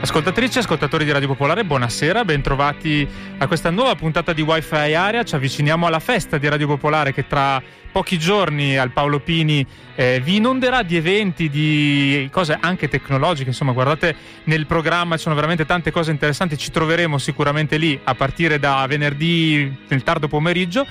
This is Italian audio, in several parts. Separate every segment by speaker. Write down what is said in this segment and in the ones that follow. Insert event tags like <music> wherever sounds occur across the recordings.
Speaker 1: Ascoltatrici e ascoltatori di Radio Popolare, buonasera, bentrovati a questa nuova puntata di Wi-Fi Area. Ci avviciniamo alla festa di Radio Popolare che tra pochi giorni al Paolo Pini eh, vi inonderà di eventi, di cose anche tecnologiche. Insomma, guardate nel programma, ci sono veramente tante cose interessanti. Ci troveremo sicuramente lì a partire da venerdì nel tardo pomeriggio.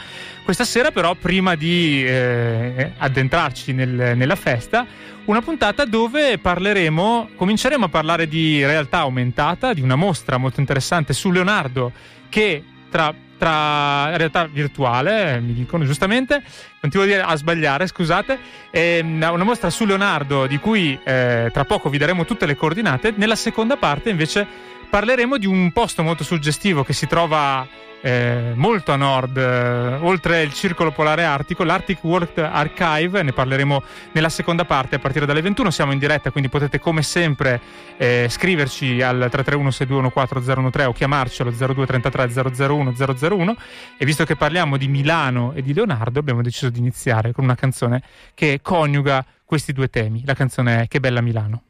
Speaker 1: Questa sera, però, prima di eh, addentrarci nel, nella festa, una puntata dove parleremo, cominceremo a parlare di realtà aumentata, di una mostra molto interessante su Leonardo che tra, tra realtà virtuale, mi dicono giustamente, continuo a sbagliare, scusate, una mostra su Leonardo di cui eh, tra poco vi daremo tutte le coordinate. Nella seconda parte invece parleremo di un posto molto suggestivo che si trova eh, molto a nord, eh, oltre il circolo polare artico, l'Arctic World Archive, ne parleremo nella seconda parte a partire dalle 21, siamo in diretta quindi potete come sempre eh, scriverci al 331-621-4013 o chiamarci allo 0233 001 001 e visto che parliamo di Milano e di Leonardo abbiamo deciso di iniziare con una canzone che coniuga questi due temi, la canzone è Che bella Milano.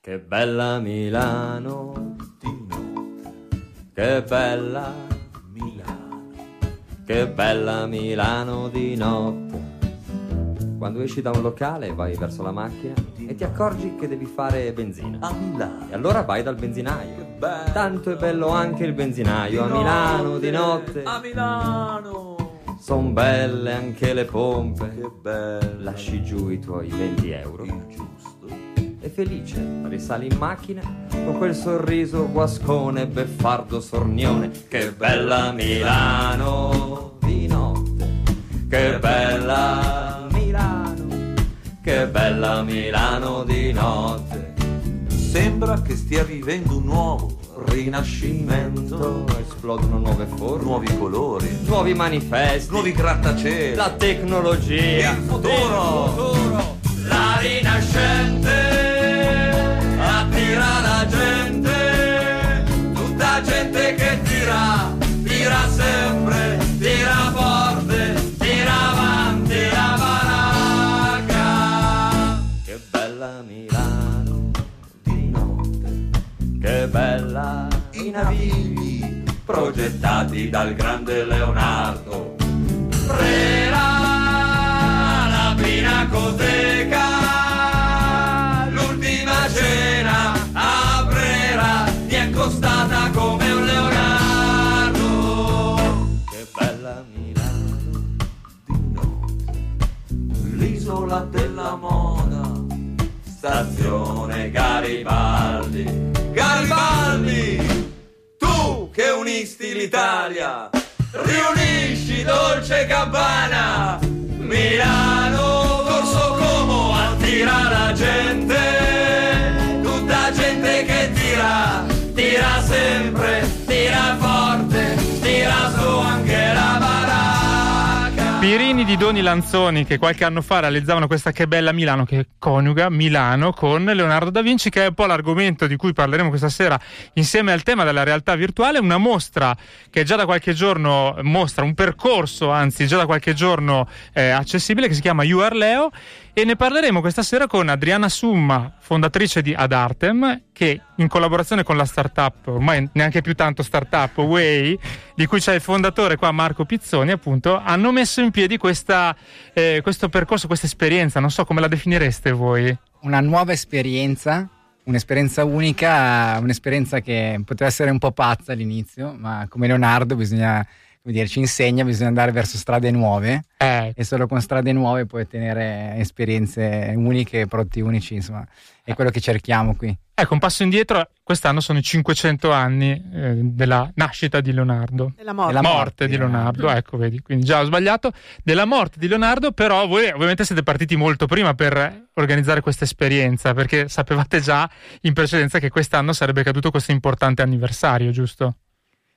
Speaker 2: Che bella Milano, che bella Milano. Che bella Milano di notte. Quando esci da un locale vai verso la macchina e ti accorgi che devi fare benzina.
Speaker 3: A Milano.
Speaker 2: E allora vai dal benzinaio. Tanto è bello anche il benzinaio. A Milano di notte.
Speaker 3: A Milano.
Speaker 2: Son belle anche le pompe.
Speaker 3: Che belle.
Speaker 2: Lasci giù i tuoi 20 euro.
Speaker 3: Il giusto
Speaker 2: e felice risali in macchina con quel sorriso guascone beffardo sornione. Che bella Milano di notte che bella Milano che bella Milano di notte.
Speaker 3: Sembra che stia vivendo un nuovo rinascimento.
Speaker 2: Esplodono nuove forme
Speaker 3: nuovi colori
Speaker 2: nuovi manifesti
Speaker 3: nuovi grattacieli.
Speaker 2: la tecnologia
Speaker 3: il futuro, il
Speaker 2: futuro. La rinascente tira la gente, tutta gente che tira, tira sempre, tira forte, tira avanti la baracca. Che bella Milano di notte, che bella i navigli progettati dal grande Leonardo. Prera la pinacoteca, l'isola della moda, stazione Garibaldi. Garibaldi, tu che unisti l'Italia, riunisci Dolce Gabbana, Milano, Corso Como, attira la gente, tutta gente che tira tira sempre,
Speaker 1: di Doni Lanzoni che qualche anno fa realizzavano questa Che bella Milano che coniuga Milano con Leonardo da Vinci che è un po' l'argomento di cui parleremo questa sera insieme al tema della realtà virtuale, una mostra che già da qualche giorno mostra un percorso, anzi già da qualche giorno eh, accessibile che si chiama You Are Leo e ne parleremo questa sera con Adriana Summa, fondatrice di Adartem, che in collaborazione con la startup, ormai neanche più tanto startup, Way, di cui c'è il fondatore qua Marco Pizzoni, appunto, hanno messo in piedi questa, eh, questo percorso, questa esperienza, non so come la definireste voi.
Speaker 4: Una nuova esperienza, un'esperienza unica, un'esperienza che poteva essere un po' pazza all'inizio, ma come Leonardo bisogna come dire, ci insegna, bisogna andare verso strade nuove
Speaker 1: eh.
Speaker 4: e solo con strade nuove puoi ottenere esperienze uniche, prodotti unici, insomma, è quello che cerchiamo qui.
Speaker 1: Ecco, un passo indietro, quest'anno sono i 500 anni eh, della nascita di Leonardo.
Speaker 5: Della morte.
Speaker 1: Della morte di Leonardo. Leonardo, ecco, vedi, quindi già ho sbagliato. Della morte di Leonardo, però voi ovviamente siete partiti molto prima per organizzare questa esperienza, perché sapevate già in precedenza che quest'anno sarebbe caduto questo importante anniversario, giusto?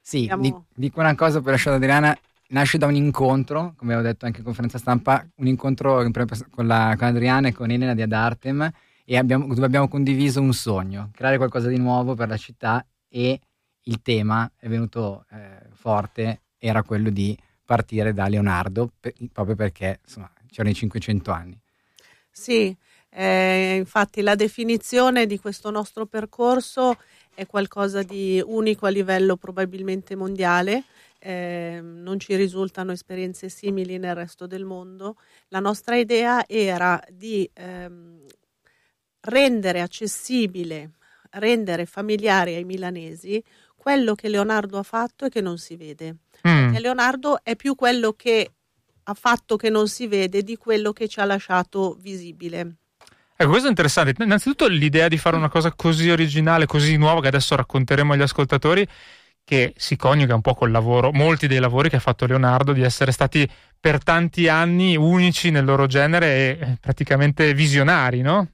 Speaker 4: Sì, Siamo... dico una cosa per lasciare Adriana, nasce da un incontro, come ho detto anche in conferenza stampa, un incontro con, la, con Adriana e con Elena di Adartem e abbiamo, dove abbiamo condiviso un sogno, creare qualcosa di nuovo per la città e il tema è venuto eh, forte, era quello di partire da Leonardo, per, proprio perché insomma, c'erano i 500 anni.
Speaker 5: Sì, eh, infatti la definizione di questo nostro percorso è qualcosa di unico a livello probabilmente mondiale. Eh, non ci risultano esperienze simili nel resto del mondo. La nostra idea era di ehm, rendere accessibile, rendere familiare ai milanesi quello che Leonardo ha fatto e che non si vede. Mm. Leonardo è più quello che ha fatto che non si vede di quello che ci ha lasciato visibile.
Speaker 1: Ecco, questo è interessante. Innanzitutto l'idea di fare una cosa così originale, così nuova, che adesso racconteremo agli ascoltatori, che si coniuga un po' col lavoro, molti dei lavori che ha fatto Leonardo, di essere stati per tanti anni unici nel loro genere e eh, praticamente visionari, no?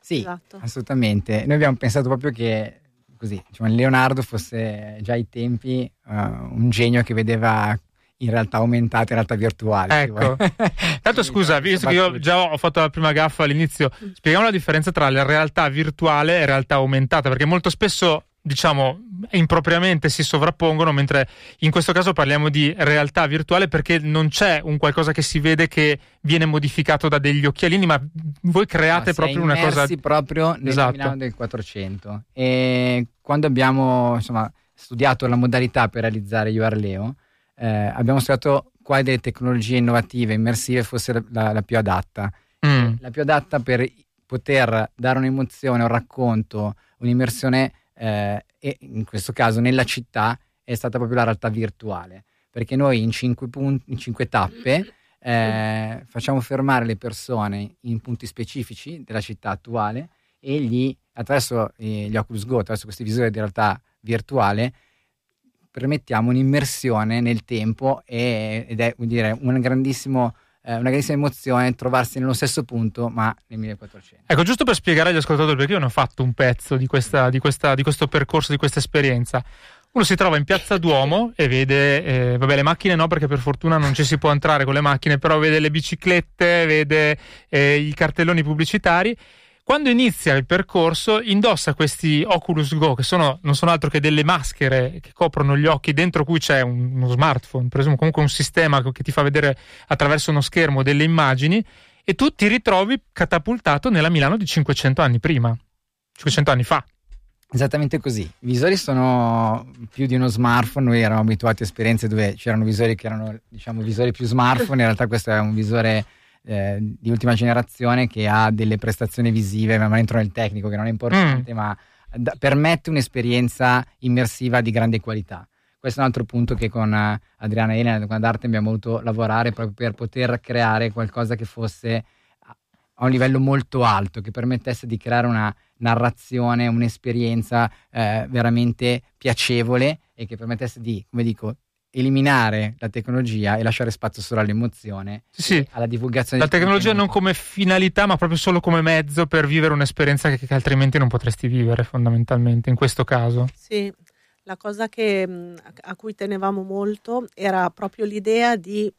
Speaker 4: Sì, esatto. assolutamente. Noi abbiamo pensato proprio che così, diciamo, Leonardo fosse già ai tempi uh, un genio che vedeva in realtà aumentate, in realtà virtuali.
Speaker 1: Ecco. <laughs> Tanto scusa, visto che io già ho fatto la prima gaffa all'inizio, spieghiamo la differenza tra la realtà virtuale e realtà aumentata, perché molto spesso diciamo impropriamente si sovrappongono mentre in questo caso parliamo di realtà virtuale perché non c'è un qualcosa che si vede che viene modificato da degli occhialini ma voi create no, proprio una cosa
Speaker 4: proprio nel esatto. Milano del 400 e quando abbiamo insomma studiato la modalità per realizzare URLeo eh, abbiamo studiato quali delle tecnologie innovative, immersive fosse la, la, la più adatta. Mm. La più adatta per poter dare un'emozione, un racconto, un'immersione, eh, e in questo caso nella città, è stata proprio la realtà virtuale. Perché noi in cinque, punti, in cinque tappe eh, facciamo fermare le persone in punti specifici della città attuale e gli, attraverso eh, gli Oculus Go, attraverso questi visori di realtà virtuale, permettiamo un'immersione nel tempo e, ed è dire, un grandissimo eh, una grandissima emozione trovarsi nello stesso punto ma nel 1400.
Speaker 1: Ecco, giusto per spiegare agli ascoltatori perché io ne ho fatto un pezzo di, questa, di, questa, di questo percorso, di questa esperienza. Uno si trova in piazza Duomo e vede, eh, vabbè, le macchine no, perché per fortuna non ci si può entrare con le macchine, però vede le biciclette, vede eh, i cartelloni pubblicitari quando inizia il percorso indossa questi Oculus Go che sono, non sono altro che delle maschere che coprono gli occhi dentro cui c'è un, uno smartphone, presumo comunque un sistema che ti fa vedere attraverso uno schermo delle immagini e tu ti ritrovi catapultato nella Milano di 500 anni prima, 500 anni fa.
Speaker 4: Esattamente così. I visori sono più di uno smartphone, noi eravamo abituati a esperienze dove c'erano visori che erano diciamo visori più smartphone, in realtà questo è un visore eh, di ultima generazione che ha delle prestazioni visive, ma non entro nel tecnico che non è importante, mm. ma da, permette un'esperienza immersiva di grande qualità. Questo è un altro punto che con uh, Adriana e Elena, con Arte abbiamo voluto lavorare proprio per poter creare qualcosa che fosse a un livello molto alto, che permettesse di creare una narrazione, un'esperienza eh, veramente piacevole e che permettesse di, come dico, eliminare la tecnologia e lasciare spazio solo all'emozione
Speaker 1: sì,
Speaker 4: alla divulgazione
Speaker 1: la tecnologia non come finalità ma proprio solo come mezzo per vivere un'esperienza che, che, altrimenti non potresti vivere fondamentalmente in questo caso.
Speaker 5: Sì la cosa che, a cui tenevamo molto era proprio l'idea di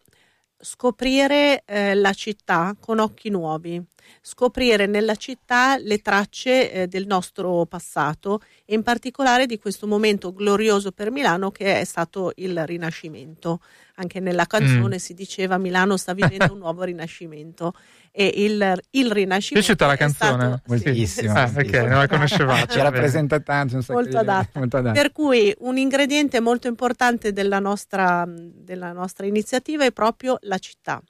Speaker 5: scoprire eh, la città con occhi nuovi, scoprire nella città le tracce eh, del nostro passato e in particolare di questo momento glorioso per Milano che è stato il Rinascimento. Anche nella canzone mm. si diceva Milano sta vivendo un nuovo Rinascimento e il, il Rinascimento.
Speaker 1: Piaciuta la canzone?
Speaker 4: Stato, Moltissimo.
Speaker 1: Sì, ah, ok, non la conoscevate.
Speaker 4: Ci rappresenta tanto. Un
Speaker 5: molto, adatta. molto adatta. Per cui un ingrediente molto importante della nostra, della nostra iniziativa è proprio la città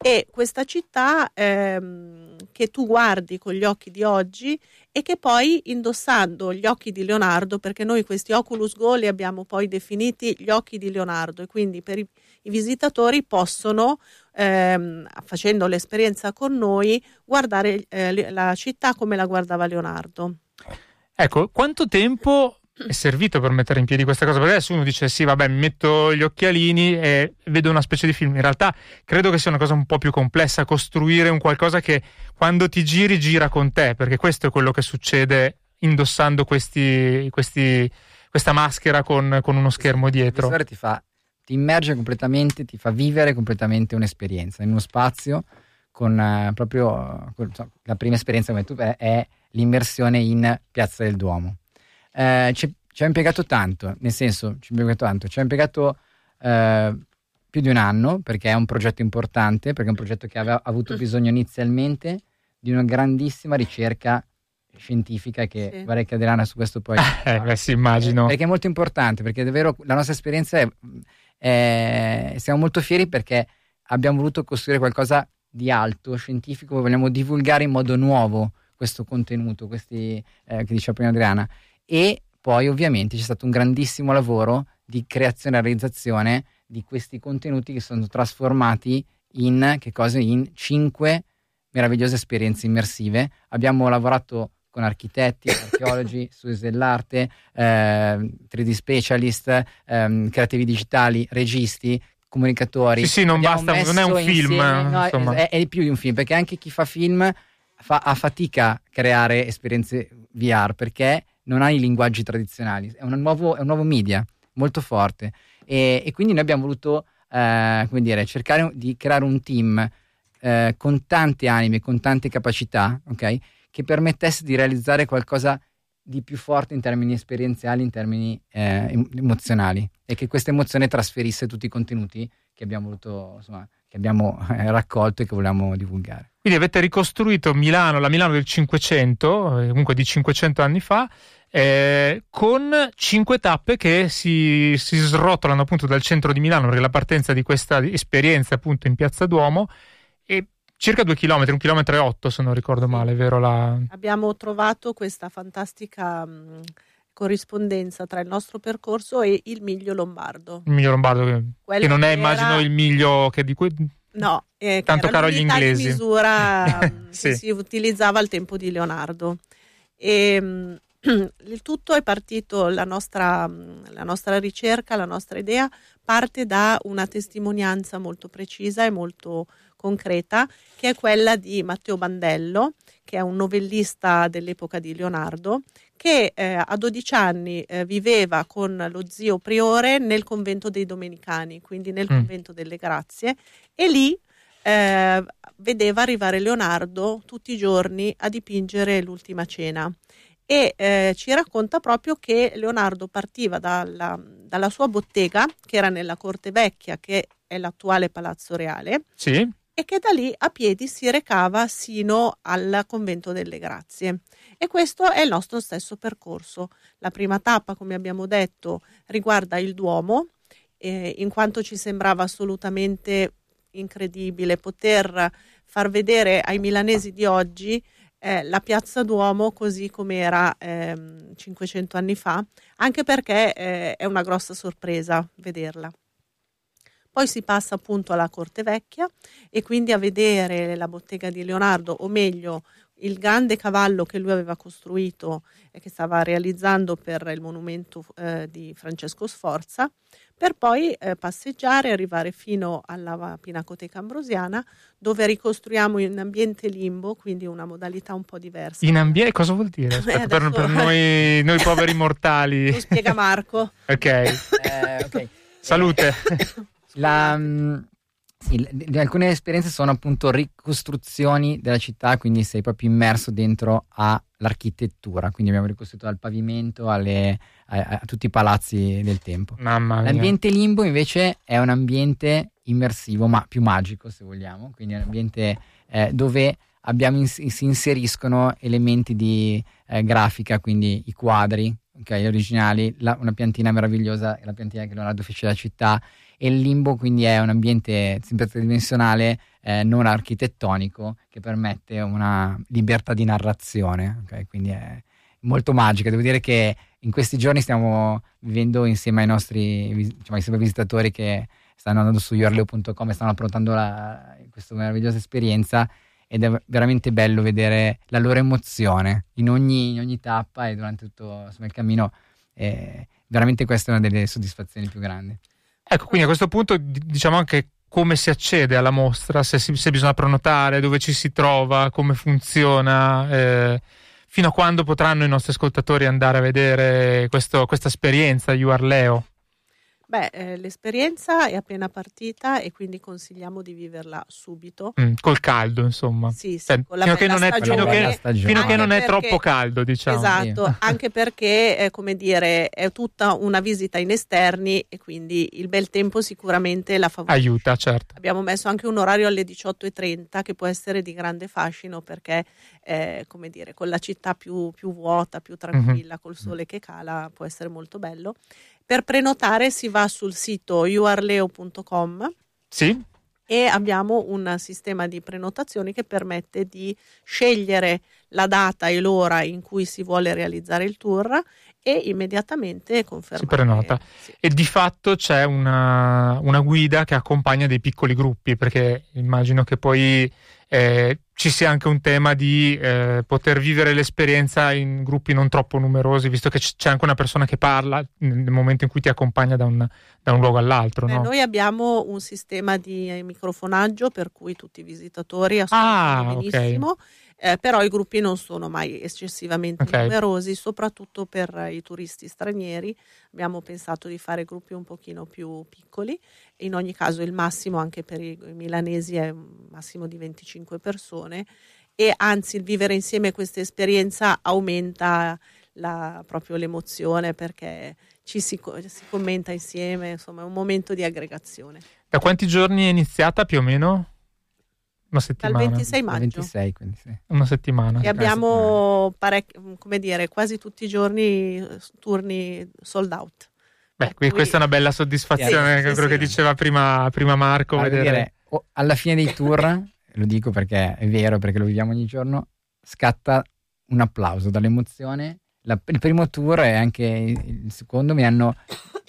Speaker 5: e questa città ehm, che tu guardi con gli occhi di oggi e che poi indossando gli occhi di Leonardo, perché noi questi Oculus Go li abbiamo poi definiti gli occhi di Leonardo e quindi per i, i visitatori possono, ehm, facendo l'esperienza con noi, guardare eh, la città come la guardava Leonardo.
Speaker 1: Ecco, quanto tempo è servito per mettere in piedi questa cosa? Perché adesso uno dice sì, vabbè, metto gli occhialini e vedo una specie di film. In realtà credo che sia una cosa un po' più complessa, costruire un qualcosa che quando ti giri gira con te, perché questo è quello che succede indossando questi, questi, questa maschera con, con, uno schermo dietro.
Speaker 4: Ti, fa, ti immerge completamente, ti fa vivere completamente un'esperienza in uno spazio con uh, proprio con, so, la prima esperienza come tu è, è l'immersione in Piazza del Duomo. Eh, ci, ci, ha impiegato tanto, nel senso, ci ha impiegato tanto, ci ha impiegato eh, più di un anno perché è un progetto importante, perché è un progetto che aveva avuto bisogno inizialmente di una grandissima ricerca scientifica che sì. vorrei che Adriana su questo poi <laughs>
Speaker 1: eh, beh, sì, immagino.
Speaker 4: Perché è molto importante perché davvero la nostra esperienza è, è, siamo molto fieri perché abbiamo voluto costruire qualcosa di alto scientifico vogliamo divulgare in modo nuovo questo contenuto questi, eh, che diceva prima Adriana e poi ovviamente c'è stato un grandissimo lavoro di creazione e realizzazione di questi contenuti che sono trasformati in, che cosa, in cinque meravigliose esperienze immersive. Abbiamo lavorato con architetti, <coughs> archeologi, studi dell'arte, eh, 3D specialist, eh, creativi digitali, registi, comunicatori.
Speaker 1: Sì, sì, non basta, non è un film. No,
Speaker 4: è, è, più di un film, perché anche chi fa film fa, ha fatica a creare esperienze VR perché non ha i linguaggi tradizionali, è un nuovo, è un nuovo media molto forte e, e, quindi noi abbiamo voluto eh, come dire, cercare di creare un team eh, con tante anime, con tante capacità, ok? Che permettesse di realizzare qualcosa di più forte in termini esperienziali, in termini eh, emozionali e che questa emozione trasferisse tutti i contenuti che abbiamo voluto, insomma, che abbiamo eh, raccolto e che vogliamo divulgare.
Speaker 1: Quindi avete ricostruito Milano, la Milano del 500, eh, comunque di 500 anni fa, eh, con cinque tappe che si, si, srotolano appunto dal centro di Milano, perché la partenza di questa esperienza appunto in Piazza Duomo è circa due chilometri, un chilometro e otto se non ricordo male, vero? La...
Speaker 5: Abbiamo trovato questa fantastica mh, corrispondenza tra il nostro percorso e il miglio lombardo.
Speaker 1: Il miglio lombardo, che, che non è, immagino, il miglio che di cui...
Speaker 5: No,
Speaker 1: eh, tanto caro agli inglesi.
Speaker 5: Misura <laughs> sì. che si utilizzava al tempo di Leonardo. E, mh, <clears throat> il tutto è partito, la nostra, la nostra ricerca, la nostra idea parte da una testimonianza molto precisa e molto concreta, che è quella di Matteo Bandello, che è un novellista dell'epoca di Leonardo, che eh, a 12 anni eh, viveva con lo zio priore nel convento dei Domenicani, quindi nel mm. convento delle Grazie, e lì eh, vedeva arrivare Leonardo tutti i giorni a dipingere l'ultima cena e eh, ci racconta proprio che Leonardo partiva dalla, dalla, sua bottega, che era nella Corte Vecchia, che è l'attuale Palazzo Reale,
Speaker 1: sì.
Speaker 5: e che da lì a piedi si recava sino al Convento delle Grazie. E questo è il nostro stesso percorso. La prima tappa, come abbiamo detto, riguarda il Duomo, eh, in quanto ci sembrava assolutamente incredibile poter far vedere ai milanesi di oggi eh, la piazza Duomo così come era eh, 500 anni fa, anche perché eh, è una grossa sorpresa vederla. Poi si passa appunto alla Corte Vecchia e quindi a vedere la bottega di Leonardo, o meglio il grande cavallo che lui aveva costruito e che stava realizzando per il monumento eh, di Francesco Sforza, per poi eh, passeggiare e arrivare fino alla Pinacoteca Ambrosiana, dove ricostruiamo in ambiente limbo, quindi una modalità un po' diversa.
Speaker 1: In ambiente cosa vuol dire? <laughs> Aspetta, eh, per, per noi, noi, poveri mortali. <laughs>
Speaker 5: Lo spiega Marco.
Speaker 1: ok. Eh, okay. Salute.
Speaker 4: La, sì, alcune esperienze sono appunto ricostruzioni della città, quindi sei proprio immerso dentro all'architettura, quindi abbiamo ricostruito dal pavimento alle, a, a, tutti i palazzi del tempo.
Speaker 1: Mamma mia.
Speaker 4: L'ambiente limbo invece è un ambiente immersivo, ma più magico se vogliamo, quindi è un ambiente eh, dove abbiamo si inseriscono elementi di eh, grafica, quindi i quadri, okay, originali, la, una piantina meravigliosa, la piantina che Leonardo fece la città e il limbo quindi è un ambiente sempre tridimensionale eh, non architettonico che permette una libertà di narrazione, okay? quindi è molto magica. Devo dire che in questi giorni stiamo vivendo insieme ai nostri diciamo, ai visitatori che stanno andando su yourleo.com e stanno affrontando questa meravigliosa esperienza ed è veramente bello vedere la loro emozione in ogni, in ogni tappa e durante tutto insomma, il cammino. Eh, veramente questa è una delle soddisfazioni più grandi.
Speaker 1: Ecco, quindi a questo punto diciamo anche come si accede alla mostra, se, si, se bisogna prenotare, dove ci si trova, come funziona, eh, fino a quando potranno i nostri ascoltatori andare a vedere questo, questa esperienza You Are Leo.
Speaker 5: Beh, eh, l'esperienza è appena partita e quindi consigliamo di viverla subito.
Speaker 1: Mm, col caldo, insomma.
Speaker 5: Sì, sì,
Speaker 1: Cioè,
Speaker 5: con la
Speaker 1: fino, che non è, fino,
Speaker 5: stagione.
Speaker 1: che, fino che non è
Speaker 5: perché-
Speaker 1: troppo caldo, diciamo.
Speaker 5: Esatto, <laughs> anche perché, eh, come dire, è tutta una visita in esterni e quindi il bel tempo sicuramente la favorisce.
Speaker 1: Aiuta, certo.
Speaker 5: Abbiamo messo anche un orario alle 18.30 che può essere di grande fascino perché, eh, come dire, con la città più, più vuota, più tranquilla, col sole che cala, può essere molto bello. Per prenotare si va sul sito youarleo.com
Speaker 1: Sì?
Speaker 5: e abbiamo un sistema di prenotazioni che permette di scegliere la data e l'ora in cui si vuole realizzare il tour e immediatamente confermare.
Speaker 1: Si prenota.
Speaker 5: Sì.
Speaker 1: E di fatto c'è una, una guida che accompagna dei piccoli gruppi, perché immagino che poi eh, ci sia anche un tema di eh, poter vivere l'esperienza in gruppi non troppo numerosi, visto che c'è anche una persona che parla nel momento in cui ti accompagna da un, da un luogo all'altro.
Speaker 5: Beh,
Speaker 1: no?
Speaker 5: Noi abbiamo un sistema di eh, microfonaggio per cui tutti i visitatori
Speaker 1: Ah,
Speaker 5: ascoltano
Speaker 1: ok.
Speaker 5: benissimo, eh, però i gruppi non sono mai eccessivamente
Speaker 1: Ok.
Speaker 5: numerosi, soprattutto per i turisti stranieri. Abbiamo pensato di fare gruppi un pochino più piccoli. In ogni caso il massimo anche per i, milanesi è un massimo di 25 persone e anzi il vivere insieme questa esperienza aumenta la- proprio l'emozione perché ci si, si commenta insieme, insomma è un momento di aggregazione.
Speaker 1: Da quanti giorni è iniziata più o meno? Una
Speaker 5: Dal
Speaker 1: settimana.
Speaker 5: 26
Speaker 4: Il
Speaker 5: maggio
Speaker 4: 26, quindi sì.
Speaker 1: Una settimana.
Speaker 5: e abbiamo parec- come dire, quasi tutti i giorni eh, turni sold out.
Speaker 1: Beh,
Speaker 5: cui-
Speaker 1: questa è una bella soddisfazione,
Speaker 5: Sì, sì,
Speaker 1: quello
Speaker 5: sì.
Speaker 1: che diceva prima, prima Marco.
Speaker 4: Ma devo
Speaker 1: vedere-
Speaker 4: dire, alla fine dei tour, lo dico perché è vero, perché lo viviamo ogni giorno, scatta un applauso dall'emozione. La- il primo tour e anche il secondo mi hanno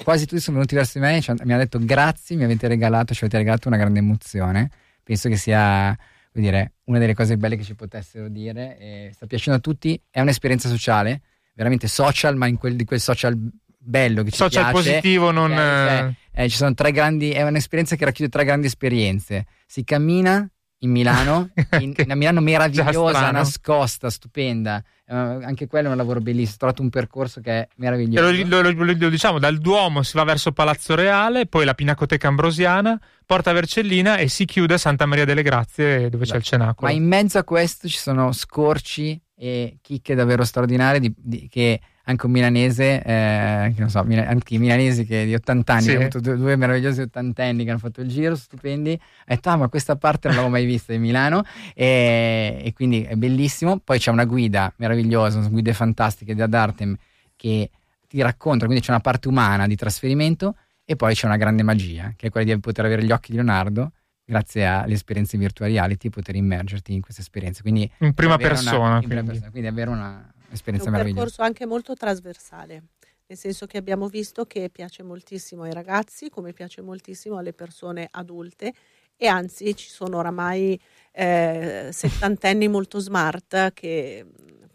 Speaker 4: quasi tutti sono venuti verso di me e mi hanno detto grazie, mi avete regalato, ci avete regalato una grande emozione. Penso che sia dire, una delle cose belle che ci potessero dire. E sta piacendo a tutti. È un'esperienza sociale, veramente social, ma in quel, di quel social bello che ci
Speaker 1: Social
Speaker 4: piace.
Speaker 1: positivo, non...
Speaker 4: Cioè,
Speaker 1: eh,
Speaker 4: eh, ci sono tre grandi, è un'esperienza che racchiude tre grandi esperienze. Si cammina in Milano, <laughs> in, una Milano meravigliosa, nascosta, stupenda. Eh, anche quello è un lavoro bellissimo. Ho trovato un percorso che è meraviglioso.
Speaker 1: Lo, lo- lo- lo diciamo, dal Duomo si va verso Palazzo Reale, poi la Pinacoteca Ambrosiana, Porta Vercellina e si chiude a Santa Maria delle Grazie dove c'è il cenacolo.
Speaker 4: Ma in mezzo a questo ci sono scorci e chicche davvero straordinarie di- di- che anche un milanese, eh, che non so, mila- anche i milanesi che di 80 anni,
Speaker 1: Sì.
Speaker 4: hanno avuto due, due meravigliosi ottantenni che hanno fatto il giro, stupendi, ha detto ah ma questa parte non l'avevo mai vista di Milano e, e quindi è bellissimo. Poi c'è una guida meravigliosa, sono guide fantastiche da Dartem che ti raccontano, quindi c'è una parte umana di trasferimento e poi c'è una grande magia, che è quella di poter avere gli occhi di Leonardo grazie alle esperienze virtual reality poter immergerti in queste esperienze. Quindi
Speaker 1: in prima persona.
Speaker 4: una, in prima
Speaker 1: quindi.
Speaker 4: persona, quindi avere una
Speaker 5: È
Speaker 4: esperienza
Speaker 5: un
Speaker 4: meravigliosa.
Speaker 5: percorso anche molto trasversale, nel senso che abbiamo visto che piace moltissimo ai ragazzi, come piace moltissimo alle persone adulte e anzi ci sono oramai eh, settantenni molto smart che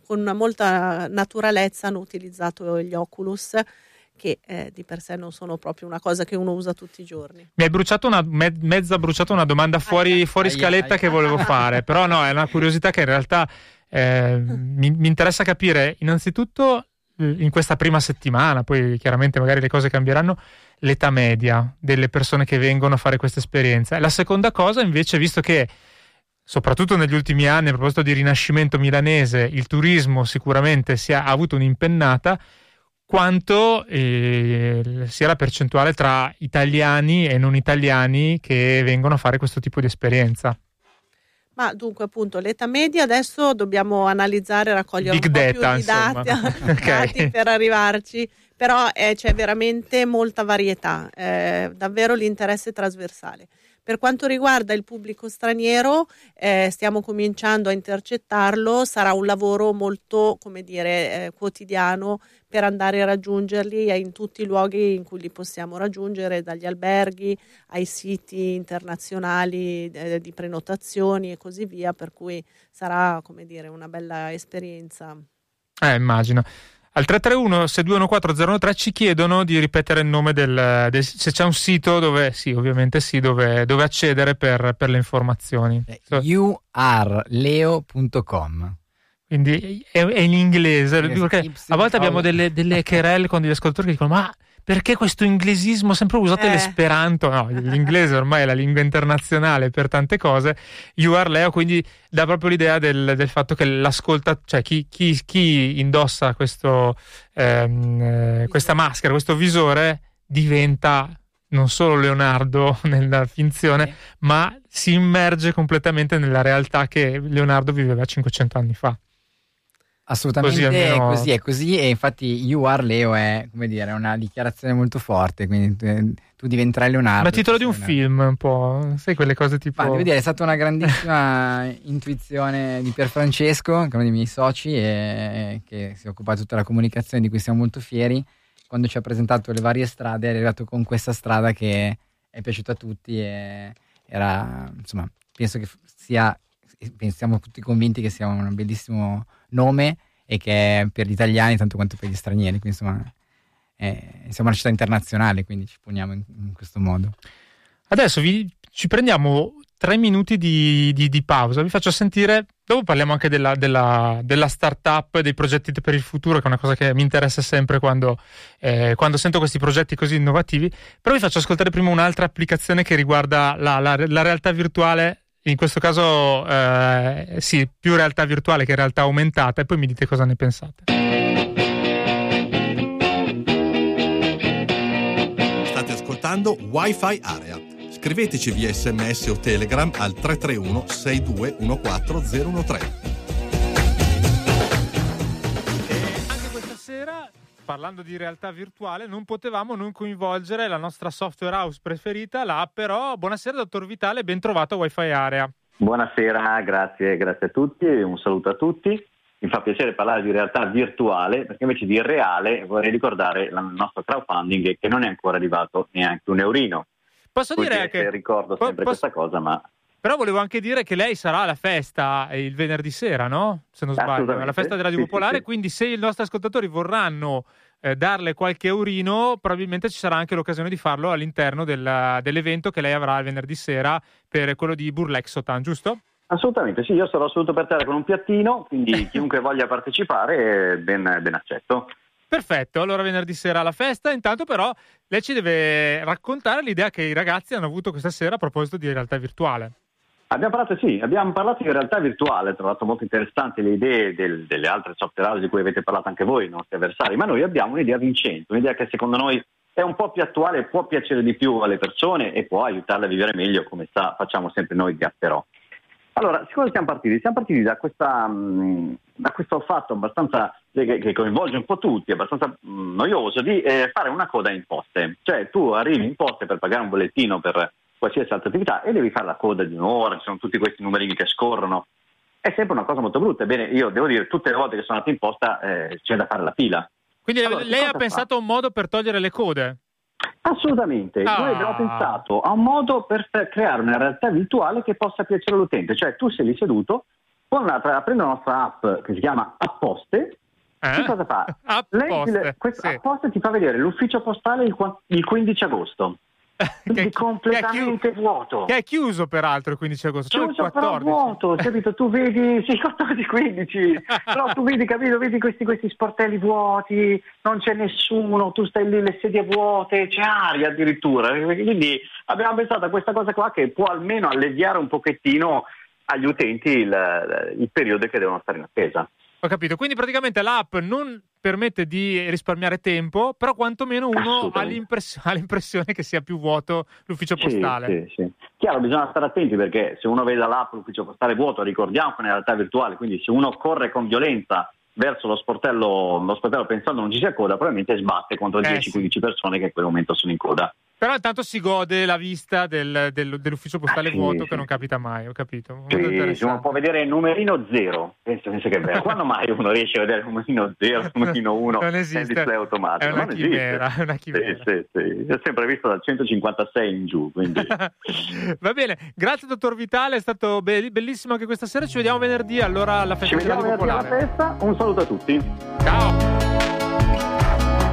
Speaker 5: con una molta naturalezza hanno utilizzato gli Oculus che eh, di per sé non sono proprio una cosa che uno usa tutti i giorni.
Speaker 1: Mi hai bruciato una, me- mezza bruciato una domanda fuori,
Speaker 5: Aia.
Speaker 1: fuori
Speaker 4: Aia,
Speaker 1: scaletta
Speaker 4: aia.
Speaker 1: che volevo fare, però no, è una curiosità che in realtà eh, mi, mi interessa capire innanzitutto in questa prima settimana, poi chiaramente magari le cose cambieranno, l'età media delle persone che vengono a fare questa esperienza. La seconda cosa invece, visto che soprattutto negli ultimi anni a proposito di rinascimento milanese, il turismo sicuramente si è, ha avuto un'impennata, quanto eh, sia la percentuale tra italiani e non italiani che vengono a fare questo tipo di esperienza.
Speaker 5: Ma dunque, appunto, l'età media adesso dobbiamo analizzare, raccogliere
Speaker 1: Big
Speaker 5: un po'
Speaker 1: data,
Speaker 5: più di dati, <laughs>
Speaker 1: insomma. Ok.
Speaker 5: dati per arrivarci, però eh, c'è veramente molta varietà, eh, davvero l'interesse trasversale. Per quanto riguarda il pubblico straniero, eh, stiamo cominciando a intercettarlo, sarà un lavoro molto, come dire, eh, quotidiano per andare a raggiungerli in tutti i luoghi in cui li possiamo raggiungere, dagli alberghi ai siti internazionali eh, di prenotazioni e così via, per cui sarà, come dire, una bella esperienza.
Speaker 1: Eh, immagino. Al 331 6214 013 ci chiedono di ripetere il nome del, del- se c'è un sito dove sì, ovviamente sì, dove, dove accedere per, per le informazioni.
Speaker 4: Eh, yourleo.com
Speaker 1: Quindi è, è in inglese, perché a volte abbiamo delle, delle querelle con degli ascoltatori che dicono ma perché questo inglesismo sempre usato
Speaker 5: Eh.
Speaker 1: l'esperanto, no, l'inglese ormai è la lingua internazionale per tante cose, You Are Leo quindi dà proprio l'idea del, del fatto che l'ascolta, cioè chi, chi- chi indossa questo, ehm, eh, questa maschera, questo visore diventa non solo Leonardo <laughs> nella finzione,
Speaker 4: Sì.
Speaker 1: ma si immerge completamente nella realtà che Leonardo viveva 500 anni fa.
Speaker 4: Assolutamente
Speaker 1: Così almeno-
Speaker 4: è così, è così e infatti You Are Leo è come dire, una dichiarazione molto forte, quindi tu, tu diventerai Leonardo.
Speaker 1: Ma titolo di un film, un po', sai quelle cose tipo...
Speaker 4: Ma devo dire, è stata una grandissima <laughs> intuizione di Pierfrancesco, che è uno dei miei soci, e che si occupa di tutta la comunicazione di cui siamo molto fieri. Quando ci ha presentato le varie strade, è arrivato con questa strada che è piaciuta a tutti e era, insomma, penso che sia, siamo tutti convinti che sia un bellissimo nome e che è per gli italiani tanto quanto per gli stranieri, quindi insomma, è- siamo una città internazionale, quindi ci poniamo in- in questo modo.
Speaker 1: Adesso vi- ci prendiamo tre minuti di, di- di pausa, vi faccio sentire, dopo parliamo anche della, della, della startup, dei progetti per il futuro, che è una cosa che mi interessa sempre quando, eh, quando sento questi progetti così innovativi, però vi faccio ascoltare prima un'altra applicazione che riguarda la, la- la realtà virtuale, in questo caso eh, sì, più realtà virtuale che realtà aumentata, e poi mi dite cosa ne pensate.
Speaker 6: State ascoltando Wi-Fi Area. Scriveteci via sms o telegram al 331 6214 013.
Speaker 1: Parlando di realtà virtuale, non potevamo non coinvolgere la nostra software house preferita, la Però. Buonasera, dottor Vitale, ben trovato a Wi-Fi Area.
Speaker 7: Buonasera, grazie, grazie a tutti, un saluto a tutti. Mi fa piacere parlare di realtà virtuale perché invece di reale vorrei ricordare il nostro crowdfunding che non è ancora arrivato neanche un eurino.
Speaker 1: Posso dire
Speaker 7: Poiché
Speaker 1: che.
Speaker 7: ricordo
Speaker 1: po-
Speaker 7: sempre
Speaker 1: posso-
Speaker 7: questa cosa, ma
Speaker 1: Però volevo anche dire che lei sarà alla festa il venerdì sera, no? Se non sbaglio, alla festa della Radio
Speaker 7: Sì, sì,
Speaker 1: Popolare.
Speaker 7: sì.
Speaker 1: Quindi, se i nostri ascoltatori vorranno eh, darle qualche eurino, probabilmente ci sarà anche l'occasione di farlo all'interno del- dell'evento che lei avrà il venerdì sera per quello di Burlexotan, giusto?
Speaker 7: assolutamente sì, io sarò seduto per terra con un piattino, quindi <laughs> chiunque voglia partecipare eh, ben, ben accetto.
Speaker 1: Perfetto, allora venerdì sera alla festa. Intanto, però, lei ci deve raccontare l'idea che i ragazzi hanno avuto questa sera a proposito di realtà virtuale.
Speaker 7: Abbiamo parlato, sì, abbiamo parlato di realtà virtuale, ho trovato molto interessanti le idee del- delle altre software house di cui avete parlato anche voi, i nostri avversari, ma noi abbiamo un'idea vincente, un'idea che secondo noi è un po' più attuale, può piacere di più alle persone e può aiutarle a vivere meglio come sa, facciamo sempre noi di Apperò. Allora, siccome siamo partiti? Siamo partiti da, questa, mh, da questo fatto abbastanza che, coinvolge un po' tutti, abbastanza mh, noioso, di eh, fare una coda in poste. Cioè tu arrivi in poste per pagare un bollettino per qualsiasi altra attività e devi fare la coda di un'ora, ci sono tutti questi numerini che scorrono. È sempre una cosa molto brutta. Ebbene, io devo dire, tutte le volte che sono andato in posta eh, c'è da fare la fila.
Speaker 1: Quindi
Speaker 7: Allora,
Speaker 1: lei ha pensato a un modo per togliere le code.
Speaker 7: Assolutamente,
Speaker 1: Ah.
Speaker 7: noi abbiamo pensato a un modo per creare una realtà virtuale che possa piacere all'utente, cioè tu sei lì seduto, con la, prendi la nostra app che si chiama Apposte,
Speaker 1: Eh?
Speaker 7: che cosa fa?
Speaker 1: A
Speaker 7: Leggi
Speaker 1: poste,
Speaker 7: le- questo
Speaker 1: sì.
Speaker 7: Apposte ti fa vedere l'ufficio postale il, il 15 agosto,
Speaker 1: Che
Speaker 7: completamente
Speaker 1: che
Speaker 7: vuoto.
Speaker 1: Che è chiuso peraltro il 15 agosto, il
Speaker 7: Chiuso però
Speaker 1: 14.
Speaker 7: vuoto, capito? Tu vedi, sì, 14-15, però tu vedi, capito? Vedi questi, questi sportelli vuoti, non c'è nessuno, tu stai lì, le sedie vuote, c'è aria addirittura. Quindi abbiamo pensato a questa cosa qua che può almeno alleviare un pochettino agli utenti il, il periodo che devono stare in attesa.
Speaker 1: Ho capito. Quindi praticamente l'app non permette di risparmiare tempo, però quantomeno uno ha l'impress- ha l'impressione che sia più vuoto l'ufficio
Speaker 7: Sì,
Speaker 1: postale.
Speaker 7: Sì, sì. Chiaro, bisogna stare attenti perché se uno vede l'app l'ufficio postale vuoto, ricordiamo che è una realtà virtuale, quindi se uno corre con violenza verso lo sportello, lo sportello pensando non ci sia coda, probabilmente sbatte contro
Speaker 1: Eh,
Speaker 7: 10-15 persone che in quel momento sono in coda.
Speaker 1: Però intanto si gode la vista del- del- dell'ufficio postale
Speaker 7: Ah, sì,
Speaker 1: vuoto
Speaker 7: sì.
Speaker 1: che non capita mai, ho capito.
Speaker 7: Sì, uno può vedere il numerino zero, penso, penso che è vero. Quando mai uno riesce a vedere il numerino zero, il numerino <laughs> 1
Speaker 1: Non esiste.
Speaker 7: display automatico?
Speaker 1: È una
Speaker 7: non
Speaker 1: chimera,
Speaker 7: esiste.
Speaker 1: è una chimera.
Speaker 7: Sì, sì, sì. Ho sempre visto dal 156 in giù, quindi <laughs>
Speaker 1: Va bene, grazie dottor Vitale, è stato be- bellissimo anche questa sera. Ci vediamo venerdì allora alla
Speaker 7: ci
Speaker 1: festa
Speaker 7: vediamo
Speaker 1: della
Speaker 7: venerdì alla festa. Un saluto a tutti.
Speaker 1: Ciao.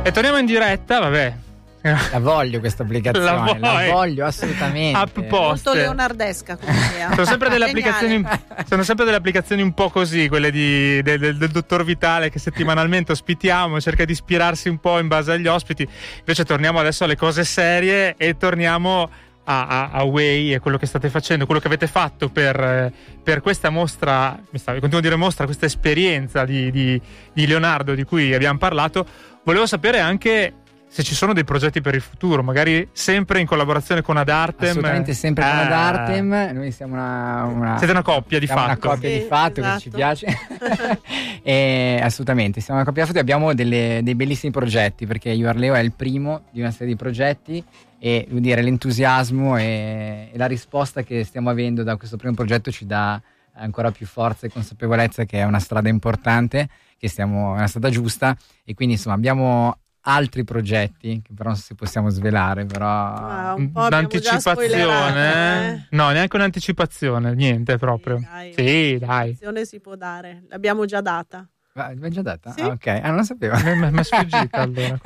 Speaker 1: E torniamo in diretta, vabbè.
Speaker 4: La voglio questa applicazione, la, la voglio assolutamente.
Speaker 1: App post.
Speaker 5: Molto leonardesca. <laughs>
Speaker 1: Sono sempre, delle applicazioni, sono sempre delle applicazioni un po' così, quelle di, del, del, del, dottor Vitale che settimanalmente ospitiamo, cerca di ispirarsi un po' in base agli ospiti. Invece torniamo adesso alle cose serie e torniamo a, a, a Way e quello che state facendo, quello che avete fatto per, per questa mostra, mi stavo, continuo a dire mostra, questa esperienza di, di, di Leonardo di cui abbiamo parlato. Volevo sapere anche se ci sono dei progetti per il futuro, magari sempre in collaborazione con Adartem.
Speaker 4: Assolutamente sempre con eh. Adartem, noi siamo una, una,
Speaker 1: Siete una coppia di fatto.
Speaker 4: Una coppia
Speaker 5: sì,
Speaker 4: di fatto
Speaker 5: esatto.
Speaker 4: che ci piace. <laughs> <laughs> e, assolutamente, siamo una coppia di fatto e abbiamo delle, dei bellissimi progetti perché URLEO è il primo di una serie di progetti e dire, l'entusiasmo e, e la risposta che stiamo avendo da questo primo progetto ci dà ancora più forza e consapevolezza che è una strada importante, che stiamo, è una strada giusta e quindi insomma abbiamo altri progetti che però non so se possiamo svelare però
Speaker 5: Ah, un po' già
Speaker 1: Un'anticipazione?
Speaker 5: spoilerato, eh.
Speaker 1: No, neanche un'anticipazione, niente proprio.
Speaker 5: Dai,
Speaker 1: Sì, dai.
Speaker 5: si può dare, l'abbiamo già data.
Speaker 4: Ma l'hai già data?
Speaker 5: Sì.
Speaker 4: Ah, ok, ah, non lo sapevo.
Speaker 1: Mi è sfuggita <laughs> allora.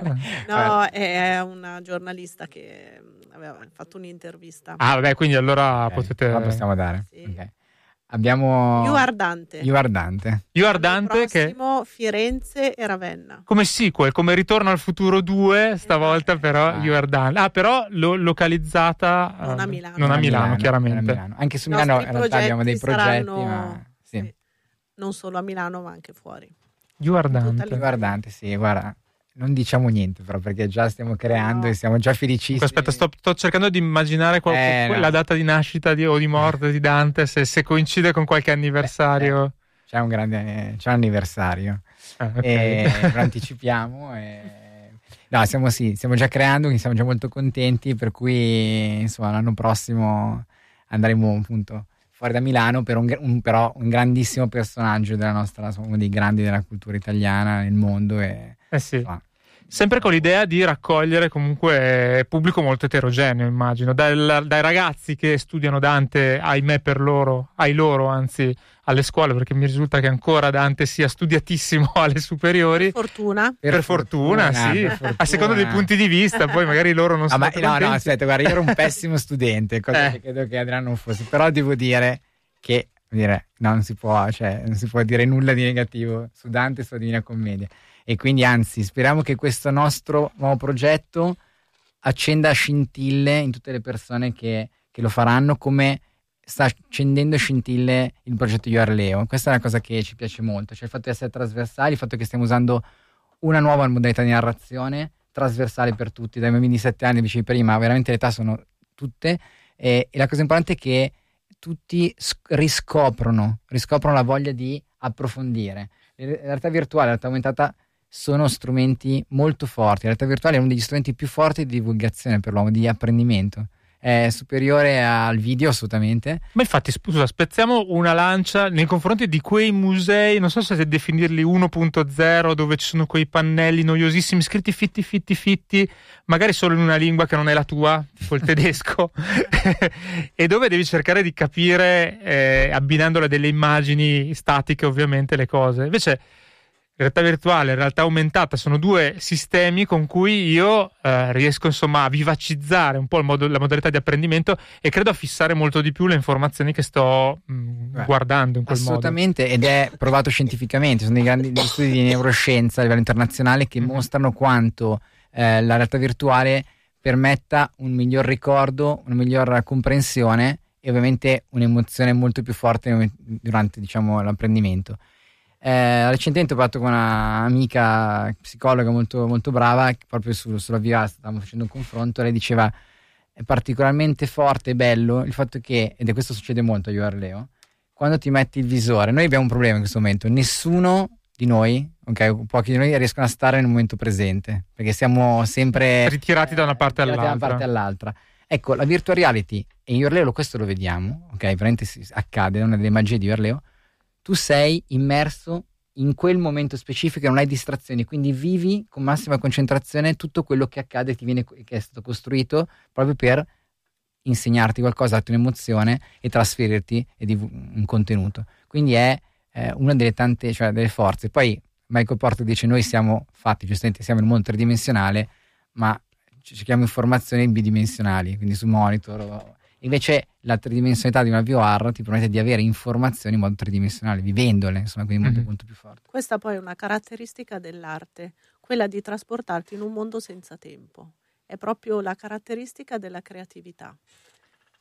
Speaker 5: No, è una giornalista che mm, aveva fatto un'intervista.
Speaker 1: Ah, vabbè, quindi allora
Speaker 4: Ok,
Speaker 1: potete.
Speaker 4: la possiamo dare.
Speaker 5: Sì.
Speaker 4: Ok. Abbiamo
Speaker 5: You are Dante.
Speaker 4: You are Dante.
Speaker 1: You Are
Speaker 5: L'anno
Speaker 1: Dante che
Speaker 5: prossimo Firenze e Ravenna.
Speaker 1: come sequel, come Ritorno al futuro 2, stavolta
Speaker 5: Esatto.
Speaker 1: però
Speaker 4: Ah.
Speaker 1: You Are Dante. Ah, però lo- localizzata
Speaker 5: Non a
Speaker 1: eh,
Speaker 5: Milano.
Speaker 1: Non a
Speaker 4: Non
Speaker 1: Milano, chiaramente.
Speaker 4: a Milano. Anche su Milano in realtà abbiamo dei progetti
Speaker 5: saranno-
Speaker 4: ma sì.
Speaker 5: sì, non solo a Milano ma anche fuori.
Speaker 1: You Are
Speaker 5: Tutta
Speaker 1: Dante.
Speaker 5: lì.
Speaker 4: You are Dante, sì, guarda. Non diciamo niente però perché già stiamo creando
Speaker 5: No.
Speaker 4: e siamo già felicissimi.
Speaker 1: Aspetta, sto, sto cercando di immaginare qual-
Speaker 4: Eh, no.
Speaker 1: la data di nascita di- o di morte di Dante, se, se coincide con qualche anniversario.
Speaker 4: C'è un grande c'è un anniversario.
Speaker 1: Ah, ok.
Speaker 4: e <laughs> lo anticipiamo. E... No, siamo, sì, stiamo già creando, quindi siamo già molto contenti, per cui insomma l'anno prossimo andremo appunto fuori da Milano per un, un- però un grandissimo personaggio della nostra, insomma, uno dei grandi della cultura italiana nel mondo. E,
Speaker 1: Eh sì.
Speaker 4: insomma,
Speaker 1: Sempre con l'idea di raccogliere comunque pubblico molto eterogeneo, immagino, Dal- dai ragazzi che studiano Dante, ahimè per loro, ai loro anzi, alle scuole, perché mi risulta che ancora Dante sia studiatissimo <laughs> alle superiori.
Speaker 5: Fortuna.
Speaker 1: Per, fortuna, sì,
Speaker 4: per fortuna.
Speaker 1: a seconda dei punti di vista, poi magari loro non
Speaker 4: Ah,
Speaker 1: sono
Speaker 4: ma, no, no, aspetta, guarda, io ero un <laughs> pessimo studente, cosa
Speaker 1: Eh.
Speaker 4: che credo che Adriano non fosse, però devo dire che dire, no, non, si può, cioè, non si può dire nulla di negativo su Dante e sulla Divina Commedia. E quindi, anzi, speriamo che questo nostro nuovo progetto accenda scintille in tutte le persone che, che lo faranno, come sta accendendo scintille il progetto Io Arleo. Questa è una cosa che ci piace molto, cioè il fatto di essere trasversali, il fatto che stiamo usando una nuova modalità di narrazione trasversale per tutti, dai bambini di 7 anni, dicevi prima, veramente le età sono tutte, e, e la cosa importante è che tutti sc- riscoprono, riscoprono la voglia di approfondire. La realtà virtuale, la realtà aumentata sono strumenti molto forti, la realtà virtuale è uno degli strumenti più forti di divulgazione per l'uomo, di apprendimento. È superiore al video assolutamente,
Speaker 1: Ma infatti, scusa, spezziamo una lancia nei confronti di quei musei, non so se definirli 1.0, dove ci sono quei pannelli noiosissimi scritti fitti, fitti, fitti, magari solo in una lingua che non è la tua, il <laughs> tedesco, <laughs> e dove devi cercare di capire, eh, abbinandole a delle immagini statiche, ovviamente, le cose. Invece, realtà virtuale e realtà aumentata sono due sistemi con cui io eh, riesco insomma a vivacizzare un po' modo- la modalità di apprendimento e credo a fissare molto di più le informazioni che sto mh,
Speaker 4: Beh,
Speaker 1: guardando in quel
Speaker 4: Assolutamente, ed è provato scientificamente. Sono dei grandi studi di neuroscienza a livello internazionale che
Speaker 1: Mhm.
Speaker 4: mostrano quanto eh, la realtà virtuale permetta un miglior ricordo, una miglior comprensione e ovviamente un'emozione molto più forte durante diciamo, l'apprendimento. Eh, recentemente ho parlato con un'amica psicologa molto, molto brava, proprio su- sulla via stavamo facendo un confronto, lei diceva è particolarmente forte e bello il fatto che, ed è questo succede molto a Io Arleo, quando ti metti il visore, noi abbiamo un problema in questo momento, nessuno di noi, ok, pochi di noi riescono a stare nel momento presente, perché siamo sempre.
Speaker 1: Ritirati da una parte
Speaker 4: ritirati da
Speaker 1: all'altra.
Speaker 4: una parte all'altra. Ecco, la virtual reality, e in Orleo questo lo vediamo, ok, veramente si- accade, è una delle magie di Orleo, tu sei immerso in quel momento specifico non hai distrazioni, quindi vivi con massima concentrazione tutto quello che accade, viene, che è stato costruito proprio per insegnarti qualcosa, darti un'emozione e trasferirti un contenuto. Quindi è eh, una delle tante, cioè delle forze. Poi Michael Porter dice noi siamo fatti, giustamente siamo in un mondo tridimensionale, ma cerchiamo informazioni bidimensionali, quindi su monitor. Invece la tridimensionalità di una VR ti permette di avere informazioni in modo tridimensionale, vivendole, insomma, quindi molto, mm-hmm. molto più forte.
Speaker 5: Questa poi è una caratteristica dell'arte, quella di trasportarti in un mondo senza tempo. È proprio la caratteristica della creatività.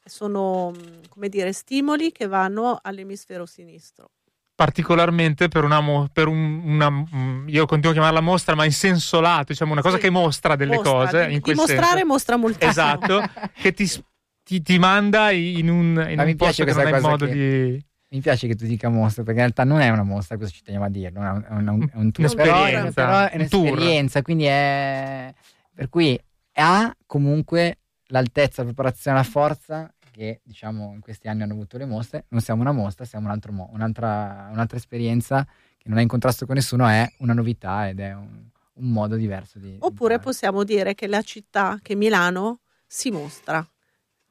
Speaker 5: Sono, come dire, stimoli che vanno all'emisfero sinistro
Speaker 1: particolarmente per una, per un, una mm, io continuo a chiamarla mostra ma in senso lato diciamo una cosa sì. che mostra delle mostra, cose
Speaker 5: di,
Speaker 1: in quel
Speaker 5: dimostrare
Speaker 1: senso.
Speaker 5: mostra moltissimo
Speaker 1: esatto che ti, <laughs> ti, ti, manda in un, in un posto che non è modo che... di
Speaker 4: mi piace che tu dica mostra perché in realtà non è una mostra, questo ci teniamo a dirlo, è un, è un, un tour,
Speaker 1: un'esperienza,
Speaker 4: però, è un'esperienza, quindi è per cui ha comunque l'altezza, la preparazione, la forza che diciamo in questi anni hanno avuto le mostre, non siamo una mostra, siamo un altro mo- un'altra, un'altra, esperienza che non è in contrasto con nessuno, è una novità ed è un, un modo diverso di...
Speaker 5: Oppure di possiamo dire che la città, che Milano, si mostra,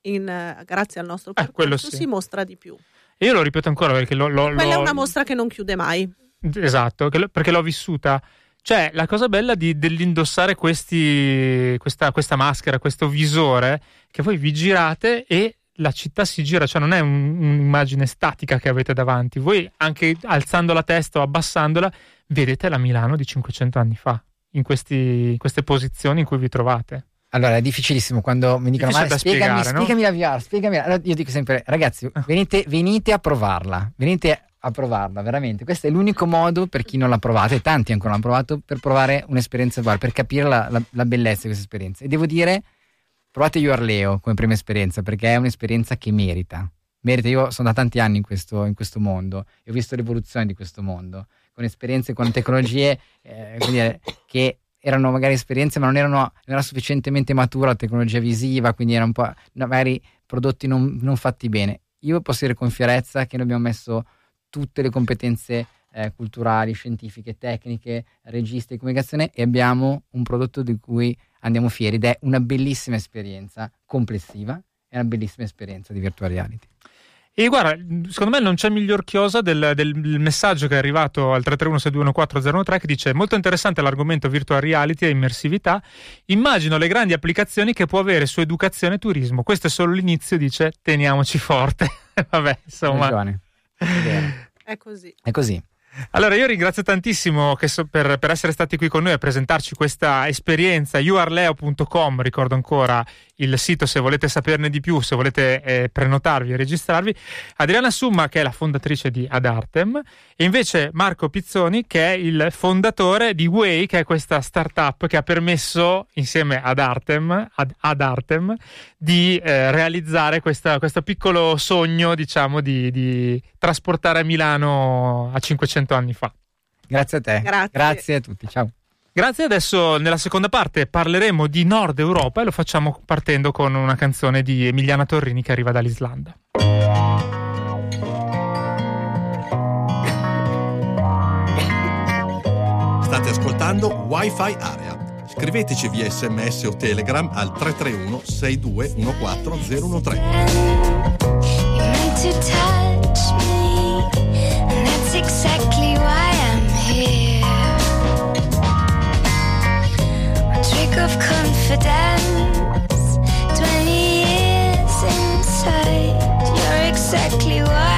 Speaker 5: in, grazie al nostro eh, percorso, sì. si mostra di più.
Speaker 1: E io lo ripeto ancora perché lo, lo,
Speaker 5: Quella lo... è una mostra che non chiude mai.
Speaker 1: Esatto, perché l'ho vissuta. Cioè, la cosa bella di, dell'indossare questi, questa, questa, maschera, questo visore, che voi vi girate e la città si gira, cioè non è un, un'immagine statica che avete davanti. Voi anche alzando la testa o abbassandola, vedete la Milano di 500 anni fa, in questi, queste posizioni in cui vi trovate.
Speaker 4: Allora, è difficilissimo quando mi dicono: Ma spiegami, spiegami no? la VR, spiegami. Allora, io dico sempre, ragazzi, ah. venite, venite, a provarla, venite a provarla, veramente. Questo è l'unico modo per chi non l'ha provata, e tanti ancora l'hanno provato, per provare un'esperienza VR, per capire la, la, la bellezza di questa esperienza. E devo dire provate Io Arleo come prima esperienza perché è un'esperienza che merita. Merita, io sono da tanti anni in questo, in questo mondo e ho visto l'evoluzione di questo mondo, con esperienze, con tecnologie eh, dire, che erano magari esperienze ma non, erano, non era sufficientemente matura la tecnologia visiva, quindi erano un po' magari prodotti non, non fatti bene. Io posso dire con fierezza che noi abbiamo messo tutte le competenze eh, culturali, scientifiche, tecniche, registi di comunicazione e abbiamo un prodotto di cui andiamo fieri ed è una bellissima esperienza complessiva, è una bellissima esperienza di virtual reality.
Speaker 1: E guarda, secondo me non c'è miglior chiosa del, del messaggio che è arrivato al 331-621-4013 che dice molto interessante l'argomento virtual reality e immersività, immagino le grandi applicazioni che può avere su educazione e turismo. Questo è solo l'inizio, dice teniamoci forte. <laughs> Vabbè, insomma.
Speaker 5: È così.
Speaker 4: È così.
Speaker 1: Allora, io ringrazio tantissimo so, per, per, essere stati qui con noi a presentarci questa esperienza. youarleo.com, ricordo ancora il sito se volete saperne di più, se volete eh, prenotarvi e registrarvi. Adriana Summa, che è la fondatrice di Adartem, e invece Marco Pizzoni, che è il fondatore di Way, che è questa startup che ha permesso, insieme ad Artem, ad, ad Artem di eh, realizzare questa, questo piccolo sogno, diciamo, di, di trasportare a Milano a 500 anni fa.
Speaker 4: Grazie a te.
Speaker 5: Grazie,
Speaker 4: Grazie a tutti. Ciao.
Speaker 1: Grazie, adesso nella seconda parte parleremo di Nord Europa e lo facciamo partendo con una canzone di Emiliana Torrini che arriva dall'Islanda.
Speaker 6: State ascoltando Wi-Fi Area. Scriveteci via sms o telegram al 331 6214 013. Of confidence. Twenty years inside, you're exactly what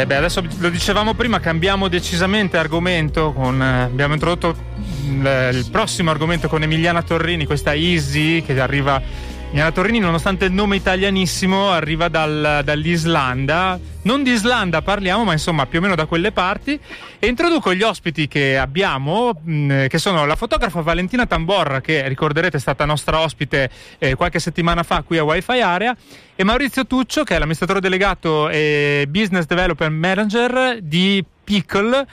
Speaker 1: Eh beh, adesso lo dicevamo prima, cambiamo decisamente argomento. Con, eh, abbiamo introdotto il, il prossimo argomento con Emiliana Torrini, questa Easy che arriva Miana Torrini, nonostante il nome italianissimo, arriva dal, dall'Islanda. Non di Islanda parliamo, ma insomma più o meno da quelle parti. E introduco gli ospiti che abbiamo, mh, che sono la fotografa Valentina Tamborra, che ricorderete è stata nostra ospite eh, qualche settimana fa qui a Wi-Fi Area, e Maurizio Tuccio, che è l'amministratore delegato e business developer manager di Pickle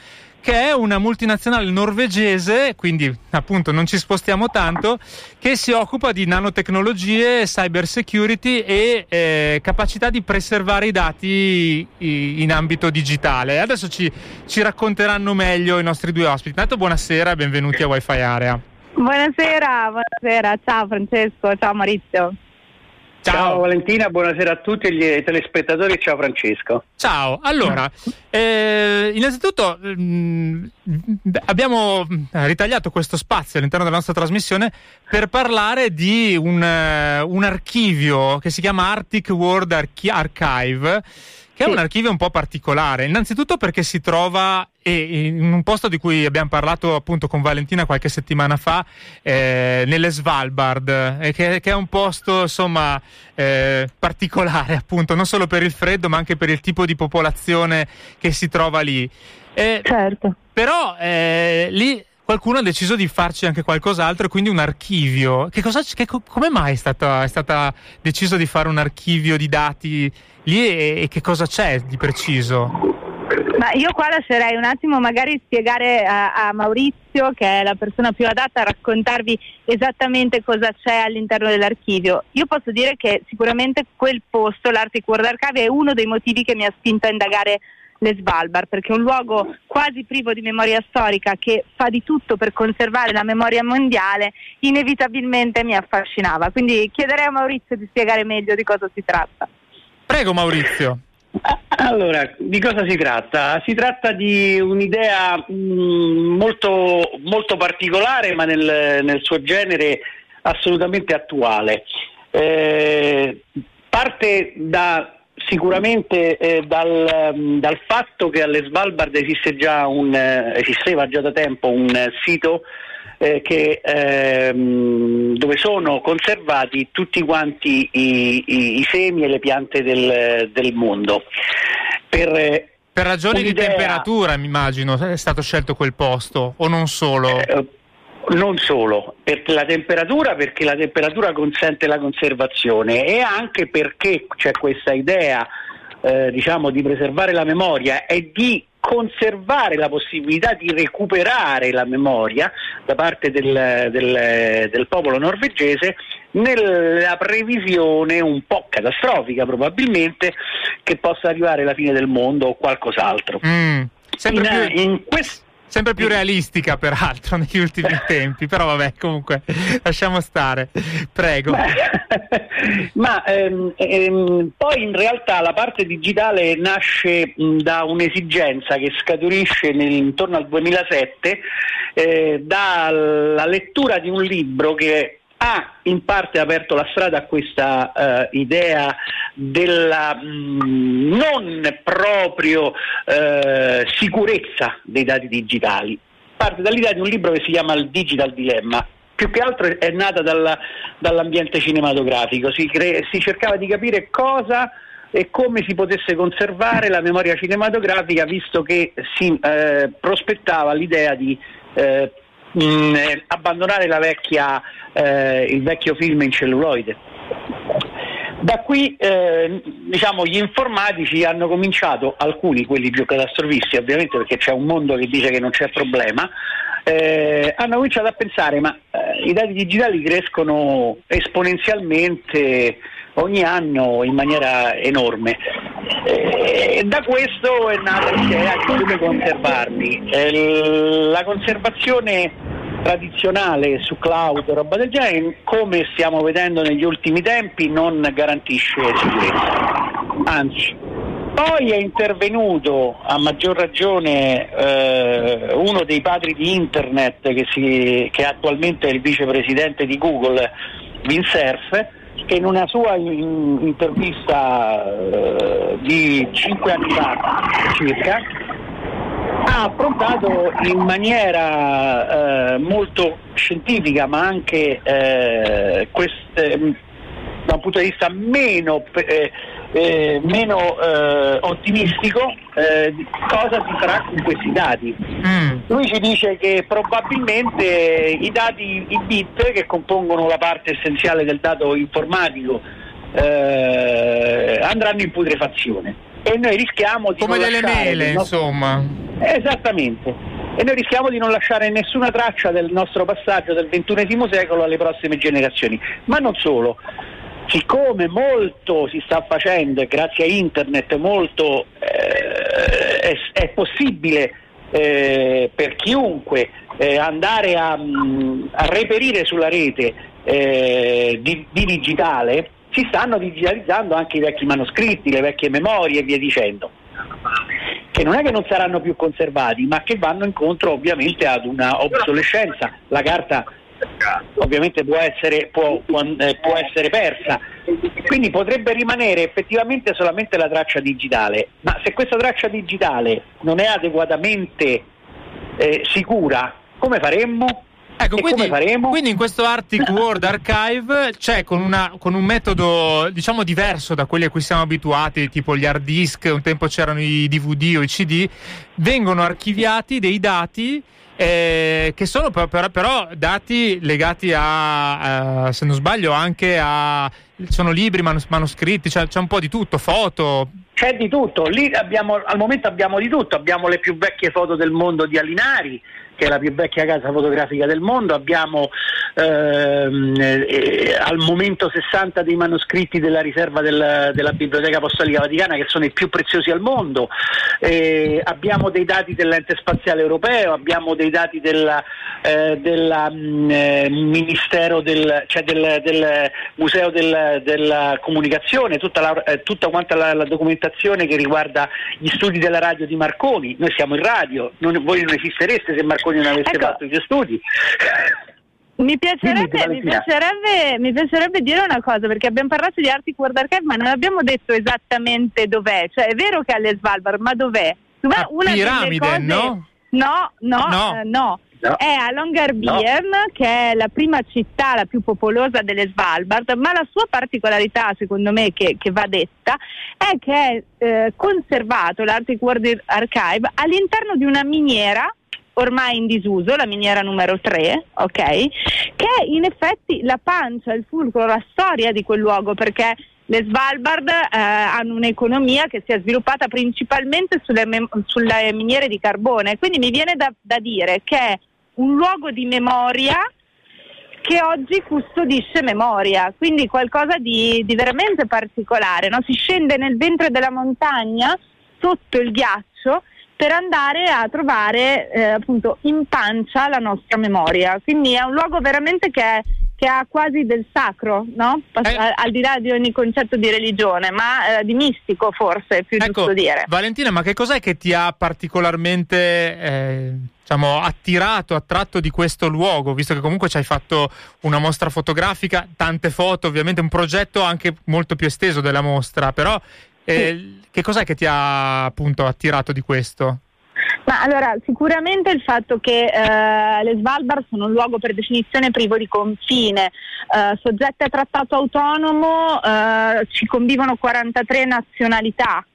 Speaker 1: che è una multinazionale norvegese, quindi appunto non ci spostiamo tanto, che si occupa di nanotecnologie, cyber security e eh, capacità di preservare i dati in ambito digitale. Adesso ci, ci racconteranno meglio i nostri due ospiti. Intanto buonasera e benvenuti a Wi-Fi Area.
Speaker 8: Buonasera, buonasera, ciao Francesco, ciao Maurizio.
Speaker 9: Ciao. ciao. Valentina, buonasera a tutti gli telespettatori, ciao Francesco.
Speaker 1: Ciao, allora, eh, innanzitutto mh, mm, abbiamo ritagliato questo spazio all'interno della nostra trasmissione per parlare di un, uh, un archivio che si chiama Arctic World Archi- Archive che è un archivio un po' particolare, innanzitutto perché si trova in un posto di cui abbiamo parlato appunto con Valentina qualche settimana fa, eh, nelle Svalbard, eh, che, che, è un posto insomma eh, particolare <laughs> appunto, non solo per il freddo ma anche per il tipo di popolazione che si trova lì.
Speaker 8: certo.
Speaker 1: Però eh, lì qualcuno ha deciso di farci anche qualcos'altro, quindi un archivio. Che cosa, che, come mai è stata, è stata deciso di fare un archivio di dati lì e, e che cosa c'è di preciso?
Speaker 8: Ma io qua lascerei un attimo magari spiegare a, a, Maurizio, che è la persona più adatta a raccontarvi esattamente cosa c'è all'interno dell'archivio. Io posso dire che sicuramente quel posto, l'Arctic World Archive, è uno dei motivi che mi ha spinto a indagare le Svalbard, perché è un luogo quasi privo di memoria storica che fa di tutto per conservare la memoria mondiale, inevitabilmente mi affascinava. Quindi chiederei a Maurizio di spiegare meglio di cosa si tratta.
Speaker 1: Prego Maurizio.
Speaker 9: Allora, di cosa si tratta? Si tratta di un'idea mh, mm, molto, molto, particolare, ma nel, nel, suo genere assolutamente attuale. Eh, parte da, sicuramente eh, dal, um, dal, fatto che alle Svalbard esiste già un, eh, esisteva già da tempo un sito eh, che, ehm, dove sono conservati tutti quanti i, i, i semi e le piante del, del mondo.
Speaker 1: Per, per ragioni di temperatura, mi immagino, è stato scelto quel posto, o non solo?
Speaker 9: Eh, non solo, per la temperatura, perché la temperatura consente la conservazione e anche perché c'è questa idea eh, diciamo, di preservare la memoria e di conservare la possibilità di recuperare la memoria da parte del, del, del popolo norvegese nella previsione un po' catastrofica probabilmente che possa arrivare la fine del mondo o qualcos'altro.
Speaker 1: Mm, in, più... in questo Sempre più realistica, peraltro, <laughs> negli ultimi <laughs> tempi, però vabbè, comunque lasciamo stare. Prego. <laughs>
Speaker 9: Ma ehm, ehm, poi in realtà la parte digitale nasce mh, da un'esigenza che scaturisce nel, intorno al 2007 eh, dalla lettura di un libro che ha in parte aperto la strada a questa uh, idea della mh, mm, non proprio uh, sicurezza dei dati digitali. Parte dall'idea di un libro che si chiama Il Digital Dilemma, più che altro è nata dalla, dall'ambiente cinematografico, si, cre- si, cercava di capire cosa e come si potesse conservare la memoria cinematografica visto che si eh, prospettava l'idea di eh, mh, mm, abbandonare vecchia, eh, il vecchio film in celluloide. Da qui eh, diciamo, gli informatici hanno cominciato, alcuni quelli più catastrofisti ovviamente perché c'è un mondo che dice che non c'è problema, eh, hanno cominciato a pensare ma eh, i dati digitali crescono esponenzialmente ogni anno in maniera enorme. E da questo è nata l'idea di come conservarli. Eh, la conservazione tradizionale su cloud roba del genere, come stiamo vedendo negli ultimi tempi, non garantisce sicurezza. Anzi, poi è intervenuto a maggior ragione eh, uno dei padri di internet che, si, che attualmente è il vicepresidente di Google, Vincerf, che in una sua in, intervista eh, di cinque anni fa circa ha affrontato in maniera eh, molto scientifica ma anche eh, queste, da un punto di vista meno, eh, eh, meno eh, ottimistico eh, cosa si farà con questi dati. Mm. Lui ci dice che probabilmente i dati, i bit che compongono la parte essenziale del dato informatico andranno in putrefazione e noi rischiamo di...
Speaker 1: Come delle mele, nostro... insomma.
Speaker 9: Esattamente e noi rischiamo di non lasciare nessuna traccia del nostro passaggio del XXI secolo alle prossime generazioni. Ma non solo, siccome molto si sta facendo e grazie a internet molto eh, è, è, possibile eh, per chiunque eh, andare a, mm, a, reperire sulla rete eh, di, di digitale, si stanno digitalizzando anche i vecchi manoscritti, le vecchie memorie e via dicendo che non è che non saranno più conservati, ma che vanno incontro ovviamente ad una obsolescenza. La carta ovviamente può essere, può, può, eh, può essere, persa. Quindi potrebbe rimanere effettivamente solamente la traccia digitale, ma se questa traccia digitale non è adeguatamente eh, sicura, come faremmo?
Speaker 1: Ecco, quindi, quindi, in questo Arctic <laughs> World Archive c'è con, una, con, un metodo diciamo diverso da quelli a cui siamo abituati, tipo gli hard disk, un tempo c'erano i DVD o i CD, vengono archiviati dei dati eh, che sono però, però, dati legati a, eh, se non sbaglio, anche a... sono libri, manus- manoscritti, c'è, c'è un po' di tutto, foto.
Speaker 9: C'è di tutto, lì abbiamo, al momento abbiamo di tutto, abbiamo le più vecchie foto del mondo di Alinari, che è la più vecchia casa fotografica del mondo, abbiamo ehm, eh, al momento 60 dei manoscritti della riserva del, della Biblioteca Apostolica Vaticana che sono i più preziosi al mondo, eh, abbiamo dei dati dell'ente spaziale europeo, abbiamo dei dati del eh, mm, eh, Ministero del, cioè del, del Museo del, della Comunicazione, tutta, la, eh, tutta quanta la, la, documentazione che riguarda gli studi della radio di Marconi, noi siamo in radio, non, voi non esistereste se Marconi Marconi non avesse ecco. fatto i suoi studi.
Speaker 8: Mi piacerebbe, mi, piacerebbe, mi piacerebbe, dire una cosa perché abbiamo parlato di Arctic World Archive ma non abbiamo detto esattamente dov'è, cioè è vero che è alle Svalbard ma dov'è?
Speaker 1: Dov'è una piramide, cose... no?
Speaker 8: No, no, no. Uh, no. No. È a Longyearbyen, no. che è la prima città, la più popolosa delle Svalbard, ma la sua particolarità, secondo me, che, che va detta, è che è eh, conservato l'Arctic World Archive all'interno di una miniera ormai in disuso, la miniera numero 3, ok? Che è in effetti la pancia, il fulcro, la storia di quel luogo, perché le Svalbard eh, hanno un'economia che si è sviluppata principalmente sulle, sulle miniere di carbone, quindi mi viene da, da dire che è un luogo di memoria che oggi custodisce memoria, quindi qualcosa di, di veramente particolare. No? Si scende nel ventre della montagna, sotto il ghiaccio, per andare a trovare eh, appunto in pancia la nostra memoria. Quindi è un luogo veramente che, è, che ha quasi del sacro, no? eh. al, al, di là di ogni concetto di religione, ma eh, di mistico forse, è più
Speaker 1: ecco,
Speaker 8: giusto dire.
Speaker 1: Valentina, ma che cos'è che ti ha particolarmente eh, diciamo, attirato, attratto di questo luogo, visto che comunque ci hai fatto una mostra fotografica, tante foto, ovviamente un progetto anche molto più esteso della mostra, però eh, che cos'è che ti ha appunto attirato di questo?
Speaker 8: Ma allora, sicuramente il fatto che eh, le Svalbard sono un luogo per definizione privo di confine, eh, soggette a trattato autonomo, eh, ci convivono 43 nazionalità,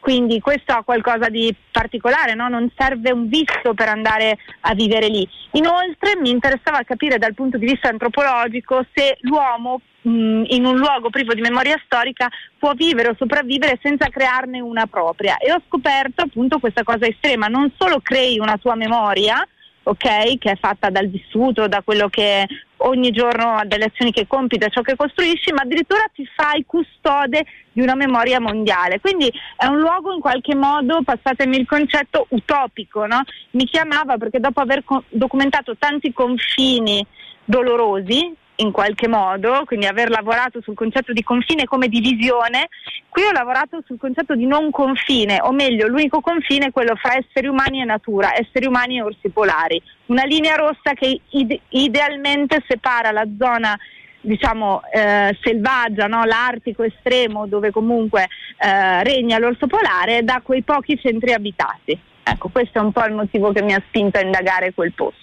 Speaker 8: quindi questo ha qualcosa di particolare, no? non serve un visto per andare a vivere lì. Inoltre mi interessava capire dal punto di vista antropologico se l'uomo in un luogo privo di memoria storica può vivere o sopravvivere senza crearne una propria e ho scoperto appunto questa cosa estrema, non solo crei una tua memoria, ok, che è fatta dal vissuto, da quello che ogni giorno dalle azioni che compi, da ciò che costruisci, ma addirittura ti fai custode di una memoria mondiale. Quindi è un luogo in qualche modo, passatemi il concetto, utopico, no? Mi chiamava perché dopo aver co- documentato tanti confini dolorosi, in qualche modo, quindi aver lavorato sul concetto di confine come divisione, qui ho lavorato sul concetto di non confine, o meglio, l'unico confine è quello fra esseri umani e natura, esseri umani e orsi polari, una linea rossa che ide- idealmente separa la zona diciamo eh, selvaggia, no? l'artico estremo dove comunque eh, regna l'orso polare da quei pochi centri abitati. Ecco, questo è un po' il motivo che mi ha spinto a indagare quel posto.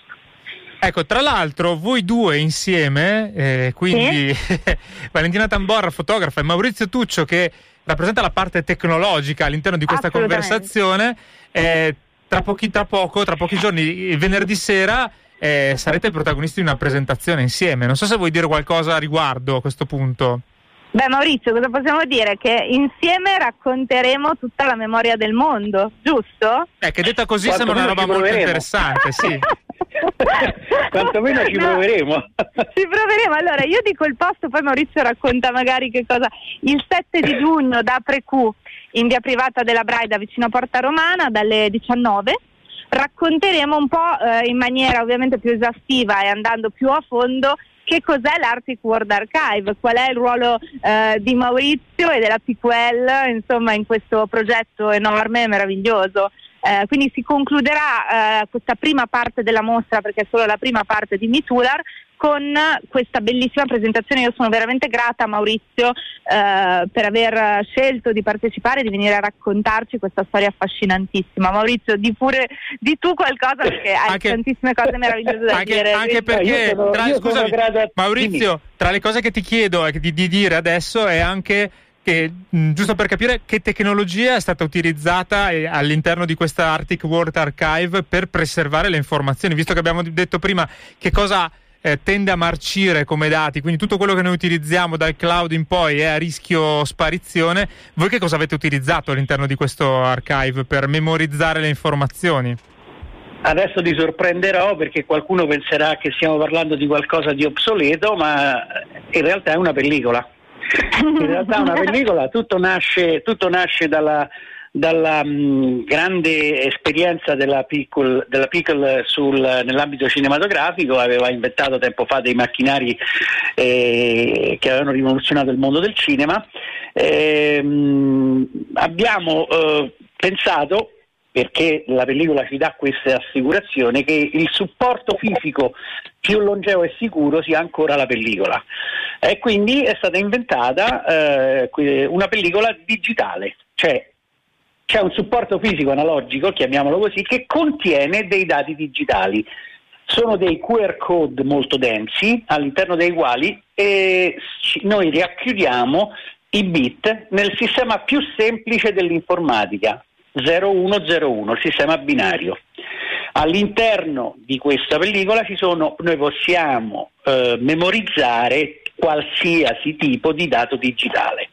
Speaker 1: Ecco, tra l'altro voi due insieme, eh, quindi sì? <laughs> Valentina Tamborra, fotografa, e Maurizio Tuccio che rappresenta la parte tecnologica all'interno di questa conversazione, eh, tra, pochi, tra, poco, tra pochi giorni, venerdì sera, eh, sarete protagonisti di una presentazione insieme. Non so se vuoi dire qualcosa a riguardo a questo punto.
Speaker 8: Beh Maurizio, cosa possiamo dire? Che insieme racconteremo tutta la memoria del mondo, giusto?
Speaker 1: Eh, che detta così sembra una roba molto interessante, sì. <laughs> <laughs>
Speaker 9: Quantomeno ci no, proveremo.
Speaker 8: ci proveremo. Allora, io dico il posto, poi Maurizio racconta magari che cosa. Il 7 di giugno da Precu in via privata della Braida vicino a Porta Romana dalle 19 racconteremo un po' eh, in maniera ovviamente più esaustiva e andando più a fondo che cos'è l'Arctic World Archive, qual è il ruolo eh, di Maurizio e della PQL insomma, in questo progetto enorme e meraviglioso. Eh, quindi si concluderà eh, questa prima parte della mostra, perché è solo la prima parte di Mitular, con questa bellissima presentazione. Io sono veramente grata a Maurizio eh, per aver scelto di partecipare e di venire a raccontarci questa storia affascinantissima. Maurizio, di pure di tu qualcosa perché hai
Speaker 1: anche,
Speaker 8: tantissime cose meravigliose da
Speaker 1: anche,
Speaker 8: dire.
Speaker 1: Anche perché, sono, tra, scusami, Maurizio, tra le cose che ti chiedo di, di dire adesso è anche che, mh, giusto per capire che tecnologia è stata utilizzata eh, all'interno di questa Arctic World Archive per preservare le informazioni, visto che abbiamo detto prima che cosa eh, tende a marcire come dati, quindi tutto quello che noi utilizziamo dal cloud in poi è a rischio sparizione. Voi che cosa avete utilizzato all'interno di questo archive per memorizzare le informazioni?
Speaker 9: Adesso ti sorprenderò perché qualcuno penserà che stiamo parlando di qualcosa di obsoleto, ma in realtà è una pellicola. In realtà una pellicola, tutto nasce, tutto nasce dalla, dalla mh, mm, grande esperienza della Pickle, della Pickle sul, nell'ambito cinematografico, aveva inventato tempo fa dei macchinari eh, che avevano rivoluzionato il mondo del cinema. Eh, mh, abbiamo eh, pensato perché la pellicola ci dà questa assicurazione che il supporto fisico più longevo e sicuro sia ancora la pellicola. E quindi è stata inventata eh, una pellicola digitale, cioè c'è un supporto fisico analogico, chiamiamolo così, che contiene dei dati digitali. Sono dei QR code molto densi all'interno dei quali eh, noi racchiudiamo i bit nel sistema più semplice dell'informatica, 0101, il sistema binario. All'interno di questa pellicola sono, noi possiamo eh, memorizzare qualsiasi tipo di dato digitale.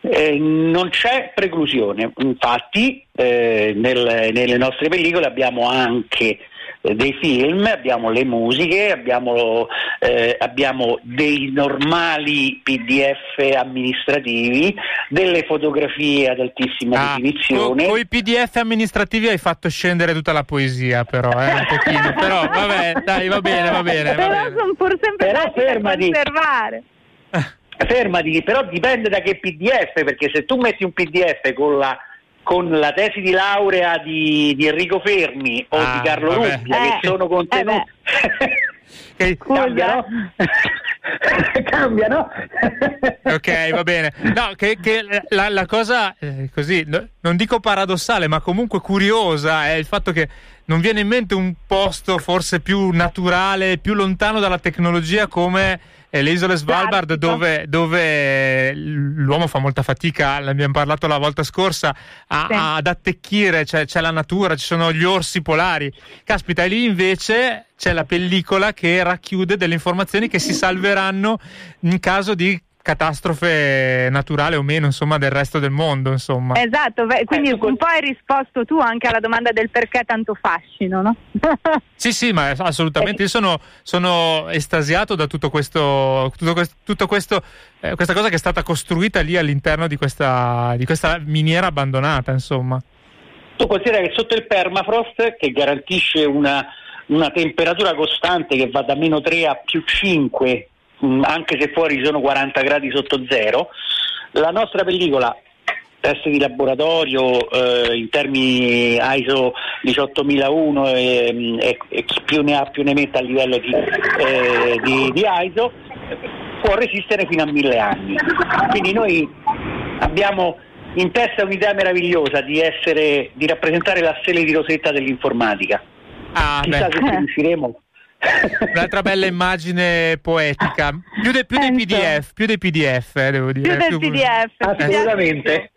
Speaker 9: Eh, non c'è preclusione, infatti eh, nel, nelle nostre pellicole abbiamo anche dei film, abbiamo le musiche, abbiamo, eh, abbiamo, dei normali PDF amministrativi, delle fotografie ad altissima ah, definizione.
Speaker 1: Con i PDF amministrativi hai fatto scendere tutta la poesia, però, eh, un pochino. <laughs> però vabbè, dai, va bene, va bene. Va
Speaker 8: però sono pur sempre però fermati. conservare.
Speaker 9: fermati, però dipende da che PDF, perché se tu metti un PDF con la, con la tesi di laurea di, di Enrico Fermi o ah, di Carlo vabbè. Rubbia, eh, <laughs> che sono contenuti...
Speaker 1: Eh
Speaker 9: cambia, no? <laughs> cambia, no?
Speaker 1: ok, va bene. No, che, che la, la, cosa eh, così, no, non dico paradossale, ma comunque curiosa è il fatto che non viene in mente un posto forse più naturale, più lontano dalla tecnologia come le isole Svalbard dove, dove, l'uomo fa molta fatica, l'abbiamo parlato la volta scorsa, a, sì. ad attecchire, c'è, c'è, la natura, ci sono gli orsi polari. Caspita, e lì invece c'è la pellicola che racchiude delle informazioni che si salveranno in caso di catastrofe naturale o meno, insomma, del resto del mondo, insomma.
Speaker 8: Esatto, quindi eh, un po' hai risposto tu anche alla domanda del perché tanto fascino, no? <laughs>
Speaker 1: sì, sì, ma assolutamente, io sono, sono estasiato da tutto questo, tutto questo, tutto questo eh, questa cosa che è stata costruita lì all'interno di questa, di questa miniera abbandonata, insomma.
Speaker 9: Tu considera che sotto il permafrost, che garantisce una, una temperatura costante che va da meno 3 a più 5 Mm, anche se fuori sono 40 gradi sotto zero. La nostra pellicola test di laboratorio eh, in termini ISO 18001 e, e, e, chi più ne ha più ne metta a livello di, eh, di, di ISO può resistere fino a mille anni. Quindi noi abbiamo in testa un'idea meravigliosa di, essere, di rappresentare la stella di rosetta dell'informatica. Ah, Chissà beh. se ci riusciremo.
Speaker 1: Un'altra bella immagine poetica, più, de, più dei PDF, più dei PDF, eh, devo dire.
Speaker 8: Più del PDF.
Speaker 9: Assolutamente.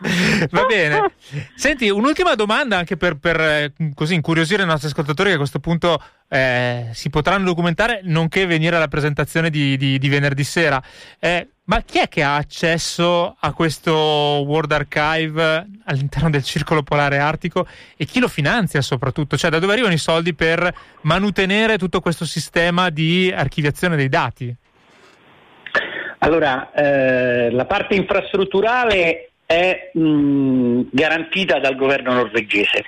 Speaker 9: <laughs>
Speaker 1: Va bene. Senti, un'ultima domanda anche per, per eh, così incuriosire i nostri ascoltatori che a questo punto eh, si potranno documentare, nonché venire alla presentazione di, di, di venerdì sera. Eh, ma chi è che ha accesso a questo World Archive all'interno del Circolo Polare Artico e chi lo finanzia soprattutto? Cioè da dove arrivano i soldi per manutenere tutto questo sistema di archiviazione dei dati?
Speaker 9: Allora, eh, la parte infrastrutturale è mh, garantita dal governo norvegese.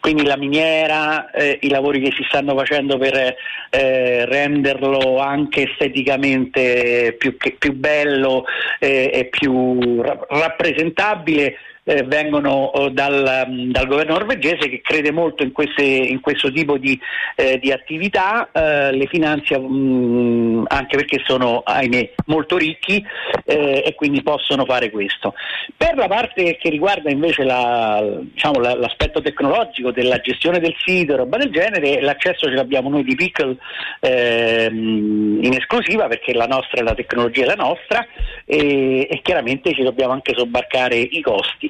Speaker 9: Quindi la miniera, eh, i lavori che si stanno facendo per eh, renderlo anche esteticamente più, più bello eh, e più ra- rappresentabile eh, vengono oh, dal, mm, dal, governo norvegese che crede molto in, queste, in questo tipo di, eh, di attività, eh, le finanzia mh, mm, anche perché sono ahimè molto ricchi eh, e quindi possono fare questo. Per la parte che riguarda invece la, diciamo, la, l'aspetto tecnologico della gestione del sito, roba del genere, l'accesso ce l'abbiamo noi di Pickle ehm, in esclusiva perché la nostra la tecnologia è la nostra e, e chiaramente ci dobbiamo anche sobbarcare i costi.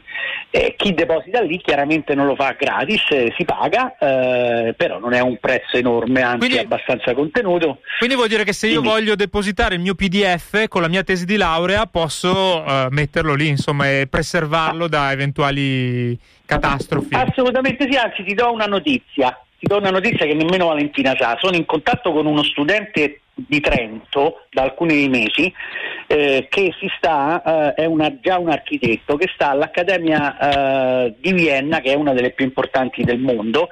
Speaker 9: Eh, chi deposita lì chiaramente non lo fa gratis, eh, si paga, eh, però non è un prezzo enorme, anzi quindi, abbastanza contenuto.
Speaker 1: Quindi vuol dire che se io voglio depositare il mio PDF con la mia tesi di laurea posso eh, metterlo lì insomma, e preservarlo da eventuali catastrofi?
Speaker 9: Assolutamente sì, anzi ti do una notizia. Ti do una notizia che nemmeno Valentina sa. Sono in contatto con uno studente di Trento da alcuni mesi eh, che si sta, eh, è una, già un architetto che sta all'Accademia eh, di Vienna, che è una delle più importanti del mondo,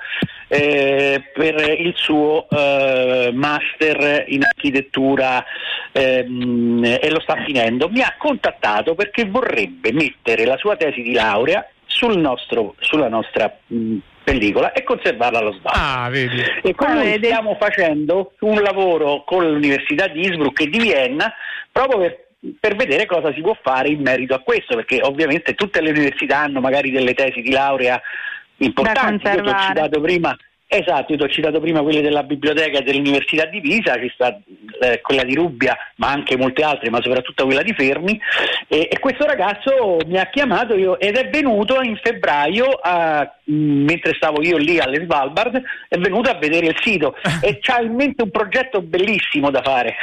Speaker 9: eh, per il suo eh, master in architettura ehm, e lo sta finendo. Mi ha contattato perché vorrebbe mettere la sua tesi di laurea sul nostro, sulla nostra mh, pellicola e conservarla allo sbalzo.
Speaker 1: Ah, vedi.
Speaker 9: E quindi ah, stiamo facendo un lavoro con l'Università di Innsbruck e di Vienna proprio per per vedere cosa si può fare in merito a questo, perché ovviamente tutte le università hanno magari delle tesi di laurea importanti. Io ti ho citato prima Esatto, io ti ho citato prima quelle della biblioteca dell'Università di Pisa, ci sta eh, quella di Rubbia, ma anche molte altre, ma soprattutto quella di Fermi. E, e questo ragazzo mi ha chiamato io, ed è venuto in febbraio, a, mentre stavo io lì alle Svalbard, è venuto a vedere il sito <laughs> e ha in mente un progetto bellissimo da fare.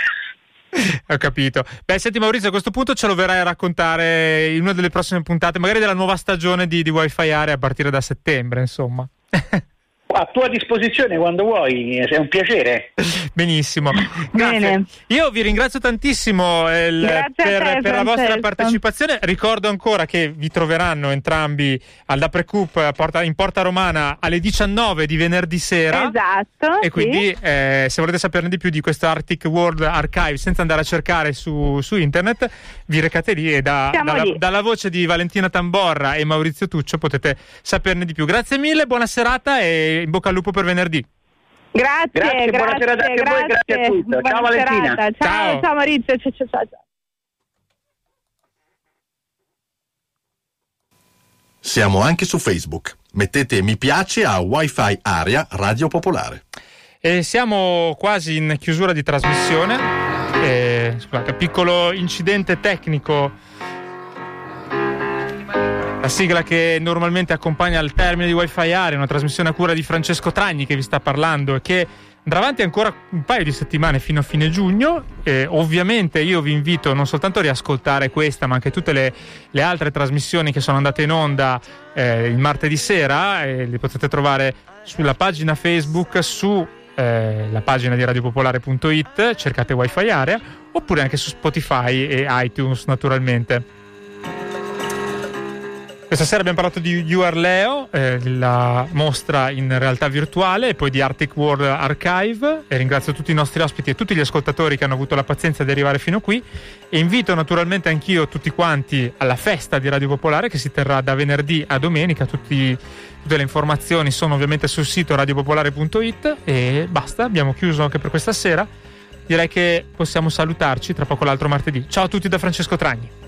Speaker 9: <laughs>
Speaker 1: Ho capito. Beh, senti Maurizio, a questo punto ce lo verrai a raccontare in una delle prossime puntate, magari della nuova stagione di, di Wi-Fi Area a partire da settembre, insomma. <laughs>
Speaker 9: a tua disposizione quando vuoi, è un piacere. <laughs>
Speaker 1: Benissimo. Bene. Io vi ringrazio tantissimo eh, per, te, per la vostra partecipazione. Ricordo ancora che vi troveranno entrambi alla Precoup in Porta Romana alle 19 di venerdì sera.
Speaker 8: Esatto.
Speaker 1: E quindi sì. eh, se volete saperne di più di questo Arctic World Archive senza andare a cercare su, su internet, vi recate lì e da, dalla, lì. dalla voce di Valentina Tamborra e Maurizio Tuccio potete saperne di più. Grazie mille, buona serata e in bocca al lupo per venerdì.
Speaker 8: Grazie, grazie, grazie, buona serata
Speaker 9: anche a voi, grazie a tutti. Ciao Valentina.
Speaker 8: Ciao, ciao, ciao Maurizio, ciao, ciao, ciao.
Speaker 6: Siamo anche su Facebook. Mettete mi piace a Wi-Fi Area Radio Popolare.
Speaker 1: E siamo quasi in chiusura di trasmissione. E, scusate, piccolo incidente tecnico la sigla che normalmente accompagna il termine di Wi-Fi Area, una trasmissione a cura di Francesco Tragni che vi sta parlando e che andrà avanti ancora un paio di settimane fino a fine giugno. E ovviamente io vi invito non soltanto a riascoltare questa, ma anche tutte le, le altre trasmissioni che sono andate in onda eh, il martedì sera e le potete trovare sulla pagina Facebook, su eh, pagina di radiopopolare.it, cercate Wi-Fi Area, oppure anche su Spotify e iTunes naturalmente. Questa sera abbiamo parlato di UR Leo, eh, la mostra in realtà virtuale, e poi di Arctic World Archive. E ringrazio tutti i nostri ospiti e tutti gli ascoltatori che hanno avuto la pazienza di arrivare fino qui. E invito naturalmente anch'io tutti quanti alla festa di Radio Popolare che si terrà da venerdì a domenica. Tutti, tutte le informazioni sono ovviamente sul sito radiopopolare.it. E basta, abbiamo chiuso anche per questa sera. direi che possiamo salutarci tra poco l'altro martedì. Ciao a tutti da Francesco Tragni.